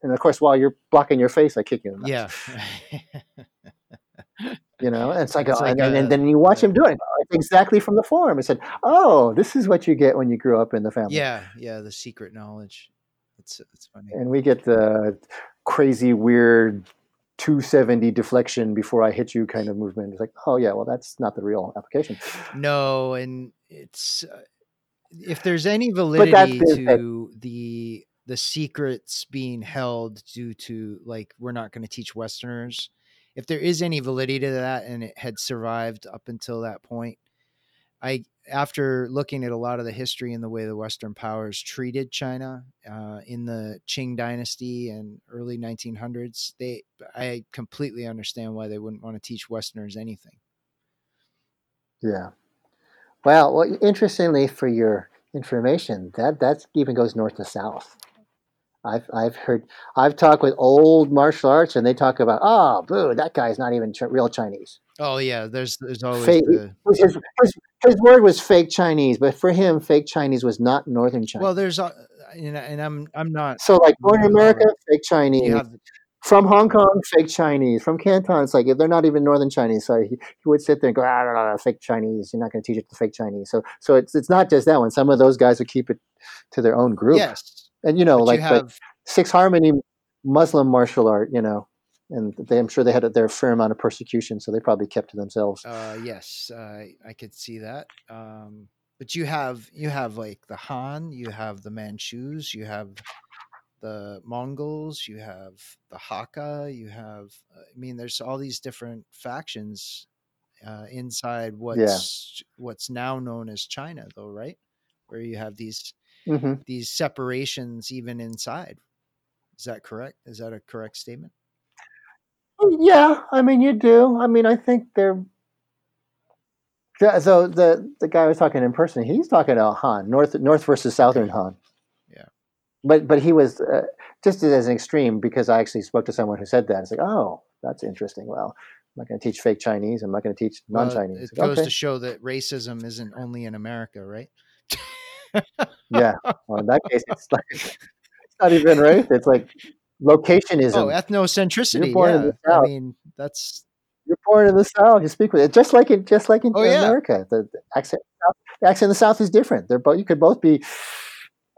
And of course, while you're blocking your face, I kick you in the Yeah. (laughs) you know, and it's like, it's oh, like and, a, and, then you watch him do it exactly from the form. He said, oh, this is what you get when you grew up in the family. Yeah. Yeah. The secret knowledge. It's, it's funny. And we get the crazy, weird 270 deflection before I hit you kind of movement. It's like, oh yeah, well that's not the real application. No, and it's uh, if there's any validity to the the secrets being held due to like we're not going to teach Westerners. If there is any validity to that and it had survived up until that point, I after looking at a lot of the history and the way the Western powers treated China uh, in the Qing Dynasty and early 1900s, they I completely understand why they wouldn't want to teach Westerners anything. Yeah. Well, well, interestingly, for your information, that that even goes north to south. I've I've heard I've talked with old martial arts, and they talk about oh, boo, that guy's not even ch- real Chinese. Oh yeah, there's there's always fake, the... his, his, his, word was fake Chinese, but for him, fake Chinese was not Northern China. Well, there's uh, and, and I'm I'm not so like born in America, fake Chinese. Have... From Hong Kong, fake Chinese. From Canton, it's like they're not even Northern Chinese. So he, he would sit there and go, ah, no, no, fake Chinese. You're not going to teach it to fake Chinese. So so it's it's not just that one. Some of those guys would keep it to their own group. Yes, and you know, but like, you have... like Six Harmony Muslim martial art, you know, and they, I'm sure they had their fair amount of persecution, so they probably kept to themselves. Uh, yes, uh, I could see that. Um, but you have you have like the Han, you have the Manchus, you have the Mongols, you have the Hakka, you have. Uh, I mean, there's all these different factions uh, inside what's yeah. what's now known as China, though, right? Where you have these mm-hmm. these separations even inside. Is that correct? Is that a correct statement? Yeah, I mean you do. I mean I think they're so the the guy was talking in person. He's talking about Han, North North versus Southern Han. Yeah, but but he was uh, just as an extreme because I actually spoke to someone who said that. It's like, oh, that's interesting. Well, I'm not going to teach fake Chinese. I'm not going to teach non-Chinese. Well, it goes okay. to show that racism isn't only in America, right? (laughs) yeah. Well, in that case, it's like (laughs) it's not even race. It's like locationism. Oh, ethnocentricity. You're born yeah. in the South. I mean, that's you're born in the South. You speak with it just like in just like in oh, America. Yeah. The, the, accent, the accent in the South is different. They're both. You could both be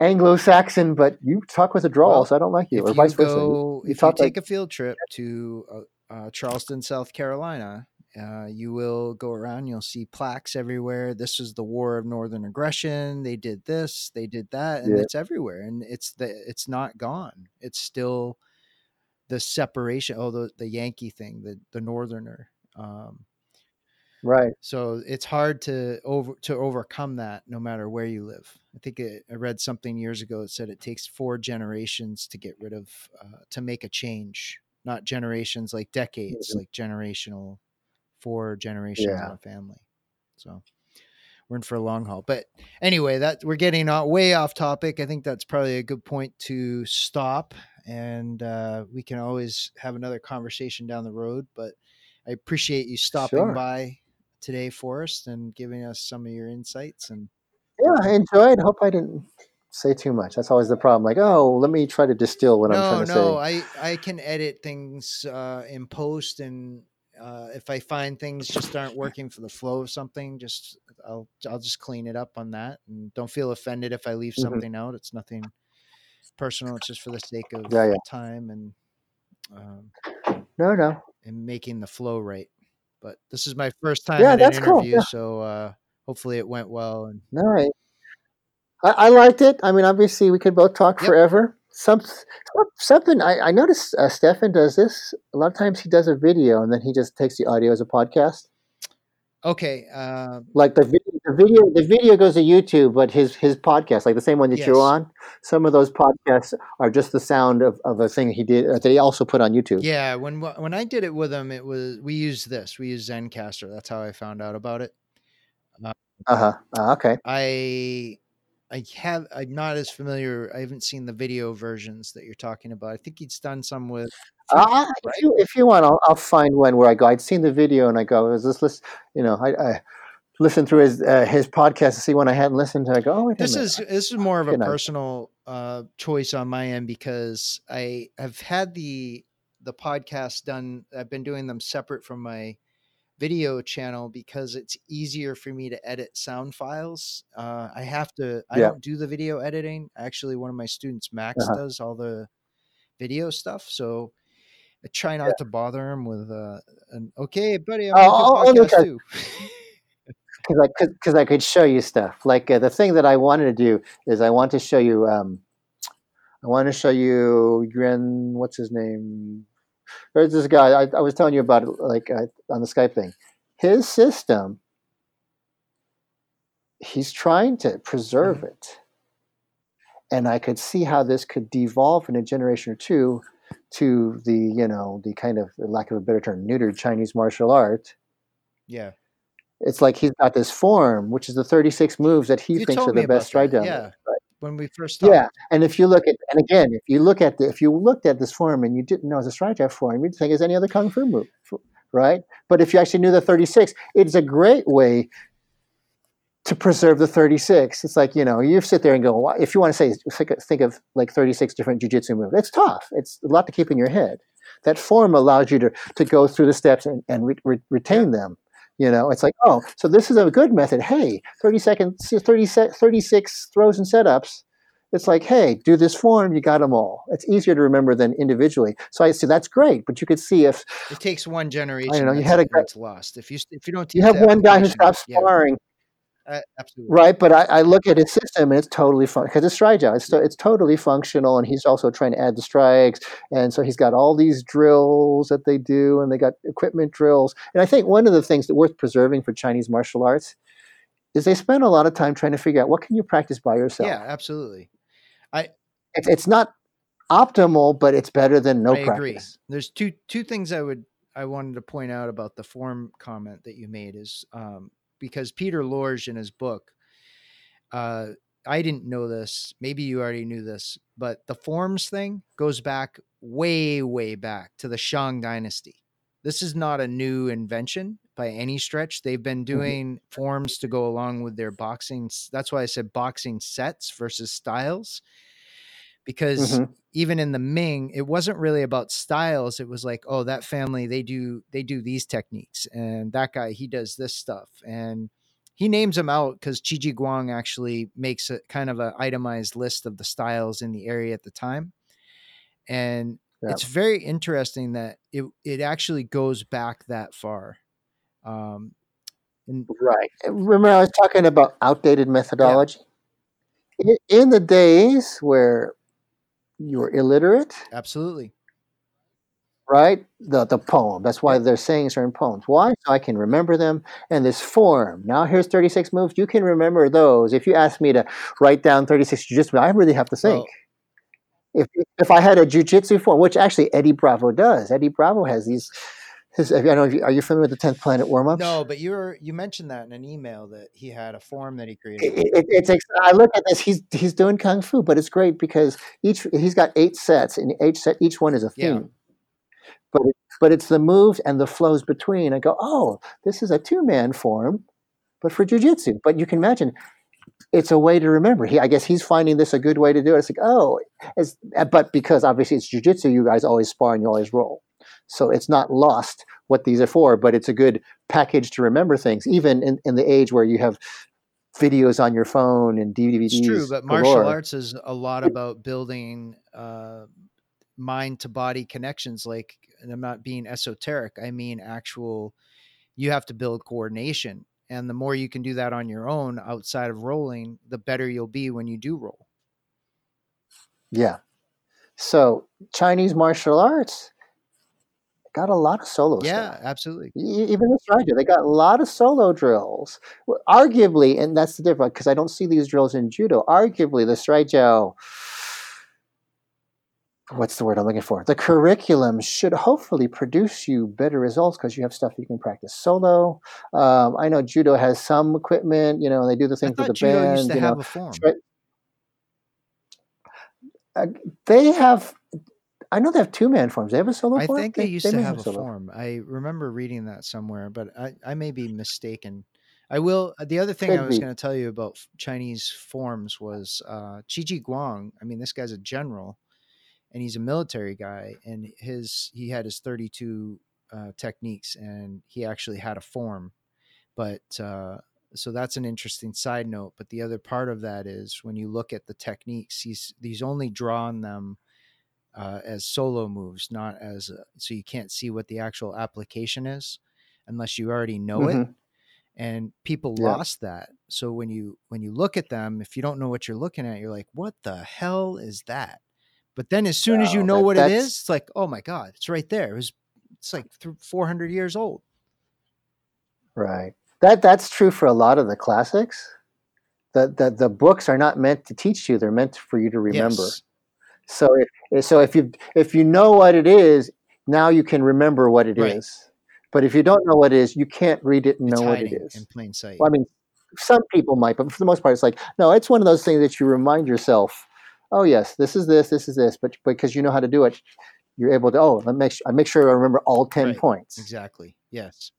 Anglo-Saxon, but you talk with a drawl, well, so I don't like you, or vice versa. You, you if you take like, a field trip to uh, uh, Charleston, South Carolina, uh, you will go around, you'll see plaques everywhere. This is the war of northern aggression. They did this, they did that, and yeah. it's everywhere. And it's the it's not gone. It's still the separation. Oh, the the Yankee thing, the the northerner. Um, right. So it's hard to over to overcome that, no matter where you live. I think it, I read something years ago that said it takes four generations to get rid of uh, to make a change. Not generations like decades, mm-hmm. like generational four generations yeah. in a family. So we're in for a long haul. But anyway, that we're getting way off topic. I think that's probably a good point to stop, and uh, we can always have another conversation down the road. But I appreciate you stopping sure. by today, Forrest, and giving us some of your insights. And yeah, I enjoyed. Hope I didn't say too much. That's always the problem. Like, oh, let me try to distill what no, I'm trying to no, say. No, I I can edit things uh, in post, and uh, if I find things just aren't working for the flow of something, just I'll I'll just clean it up on that, and don't feel offended if I leave mm-hmm. something out. It's nothing personal. It's just for the sake of yeah, yeah. time and um, no, no, and making the flow right. But this is my first time yeah, in that's an interview, cool. yeah. so uh, hopefully it went well. And all right. I, I, liked it. I mean, obviously, we could both talk yep. forever. Some, something I, I noticed uh, Stefan does this. A lot of times he does a video and then he just takes the audio as a podcast. Okay. Uh, like the video, the video, the video goes to YouTube, but his his podcast, like the same one that yes. you're on, some of those podcasts are just the sound of, of a thing he did uh, that he also put on YouTube. Yeah, when when I did it with him, it was we used this. We used Zencastr. That's how I found out about it. Uh huh. Uh, okay. I I have I'm not as familiar. I haven't seen the video versions that you're talking about. I think he's done some with. Uh, if, you, if you want, I'll, I'll, find one where I go. I'd seen the video and I go, "Is this list?" You know, I, I listen through his uh, his podcast to see one I hadn't listened to. I go, "Oh, this is this is more of a you personal uh, choice on my end because I have had the the podcast done. I've been doing them separate from my video channel because it's easier for me to edit sound files. Uh, I have to. I yeah. don't do the video editing. Actually, one of my students, Max, uh-huh. does all the video stuff. So I try not yeah. to bother him with uh, an okay, buddy. I'm oh, oh, podcast too. (laughs) Because I could, because I could show you stuff. Like uh, the thing that I wanted to do is I want to show you. Um, I want to show you Gren. What's his name? There's this guy I, I was telling you about, it, like uh, on the Skype thing. His system, he's trying to preserve mm-hmm. it, and I could see how this could devolve in a generation or two to the you know the kind of lack of a better term neutered Chinese martial art. Yeah. It's like he's got this form, which is the 36 moves that he you thinks are the best stride down. Yeah. When we first started. Yeah, and if you look at and again, if you look at the, if you looked at this form and you didn't know it's a Shuai Jiao form, you'd think it's any other kung fu move, right? But if you actually knew the 36, it's a great way to preserve the 36. It's like, you know, you sit there and go, if you want to say, think of like 36 different jujitsu moves. It's tough. It's a lot to keep in your head. That form allows you to, to go through the steps and, and re, re, retain them. You know, it's like, oh, so this is a good method. Hey, 30 seconds, 30 36 throws and setups. It's like, hey, do this form, you got them all. It's easier to remember than individually. So I see that's great, but you could see if it takes one generation. I know you had a guy, it's lost. If you if you don't, you have one guy who stops sparring. Uh, absolutely. Right, but I, I, look at his system and it's totally fun because it's Shuai Jiao. It's, it's totally functional, and he's also trying to add the strikes, and so he's got all these drills that they do, and they got equipment drills. And I think one of the things that worth preserving for Chinese martial arts is they spend a lot of time trying to figure out what can you practice by yourself. Yeah, absolutely. I it's, it's not optimal, but it's better than no I practice. Agree. There's two two things I would I wanted to point out about the form comment that you made is um, because Peter Lorge in his book, uh, I didn't know this. Maybe you already knew this, but the forms thing goes back way, way back to the Shang Dynasty. This is not a new invention by any stretch. They've been mm-hmm. doing mm-hmm. forms to go along with their boxing. That's why I said boxing sets versus styles because mm-hmm. even in the Ming, it wasn't really about styles. It was like, oh, that family they do they do these techniques, and that guy he does this stuff, and he names them out because Qi Ji Guang actually makes a kind of an itemized list of the styles in the area at the time, and yeah. it's very interesting that it it actually goes back that far. Um, and, right. Remember, I was talking about outdated methodology. Yeah. In the days where you're illiterate. Absolutely. Right? The the poem. That's why they're saying certain poems. Why? So I can remember them and this form. Now here's 36 moves. You can remember those. If you ask me to write down 36 jujitsu, I really have to think. If if I had a jujitsu form, which actually Eddie Bravo does. Eddie Bravo has these his, I don't know. Are you familiar with the tenth planet warm ups? No, but you're you mentioned that in an email that he had a form that he created. It, it, it's I look at this. He's he's doing kung fu, but it's great because each he's got eight sets, and each set each one is a theme. Yeah. But it, but it's the moves and the flows between. I go, oh, this is a two man form, but for jujitsu. But you can imagine it's a way to remember. He, I guess he's finding this a good way to do it. It's like, oh, it's, but because obviously it's jujitsu, you guys always spar and you always roll. So it's not lost what these are for, but it's a good package to remember things, even in, in the age where you have videos on your phone and DVDs. It's true, but galore. martial arts is a lot about building uh, mind to body connections. Like, and I'm not being esoteric. I mean, actual, you have to build coordination. And the more you can do that on your own outside of rolling, the better you'll be when you do roll. Yeah. So, Chinese martial arts got a lot of solo yeah, stuff. absolutely. Even the Strider, they got a lot of solo drills. Arguably, and that's the difference because I don't see these drills in judo. Arguably, the Strider what's the word I'm looking for? The curriculum should hopefully produce you better results because you have stuff you can practice solo. Um, I know judo has some equipment, you know, they do the thing with the judo band. Used to you have know. a form. Uh, they have. I know they have two man forms. They have a solo form. I form. think they, they used they to have a form. I remember reading that somewhere, but I, I may be mistaken. I will. Uh, the other thing Could I was going to tell you about Chinese forms was uh, Qi Ji Guang. I mean, this guy's a general and he's a military guy and his he had his 32 uh, techniques and he actually had a form but uh, so that's an interesting side note but the other part of that is when you look at the techniques he's he's only drawn them uh, as solo moves not as a, so you can't see what the actual application is unless you already know mm-hmm. it and people yeah. lost that so when you when you look at them if you don't know what you're looking at you're like what the hell is that but then as soon as you know that, what it is, it's like, oh my God, it's right there. It was, it's like 400 years old. Right. That that's true for a lot of the classics. The, the, the books are not meant to teach you; they're meant for you to remember. Yes. So if so, if you if you know what it is, now you can remember what it right. is. But if you don't know what it is, you can't read it and it's know what it is in plain sight. Well, I mean, some people might, but for the most part, it's like no. It's one of those things that you remind yourself oh yes, this is this, this is this, but because you know how to do it, you're able to oh let me make sure, I make sure I remember all ten right. points. Exactly. Yes.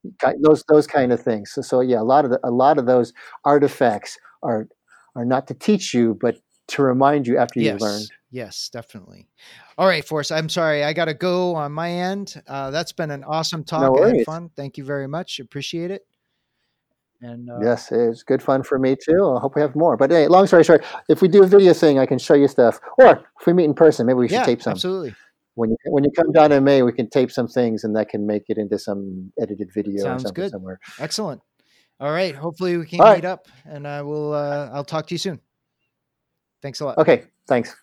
Those those kind of things. So, so yeah, a lot of the, a lot of those artifacts are are not to teach you, but to remind you after you've learned. Yes, definitely. All right, Forrest. I'm sorry, I got to go on my end. Uh, that's been an awesome talk. No I had fun. Thank you very much. Appreciate it. And uh, yes, it's good fun for me too. I hope we have more. But hey, long story short, if we do a video thing, I can show you stuff. Or if we meet in person, maybe we should yeah, tape some. Absolutely. When you when you come down in May, we can tape some things, and that can make it into some edited video Sounds or something good. somewhere. Excellent. All right. Hopefully we can All meet right. up, and I will. Uh, I'll talk to you soon. Thanks a lot. Okay. Thanks.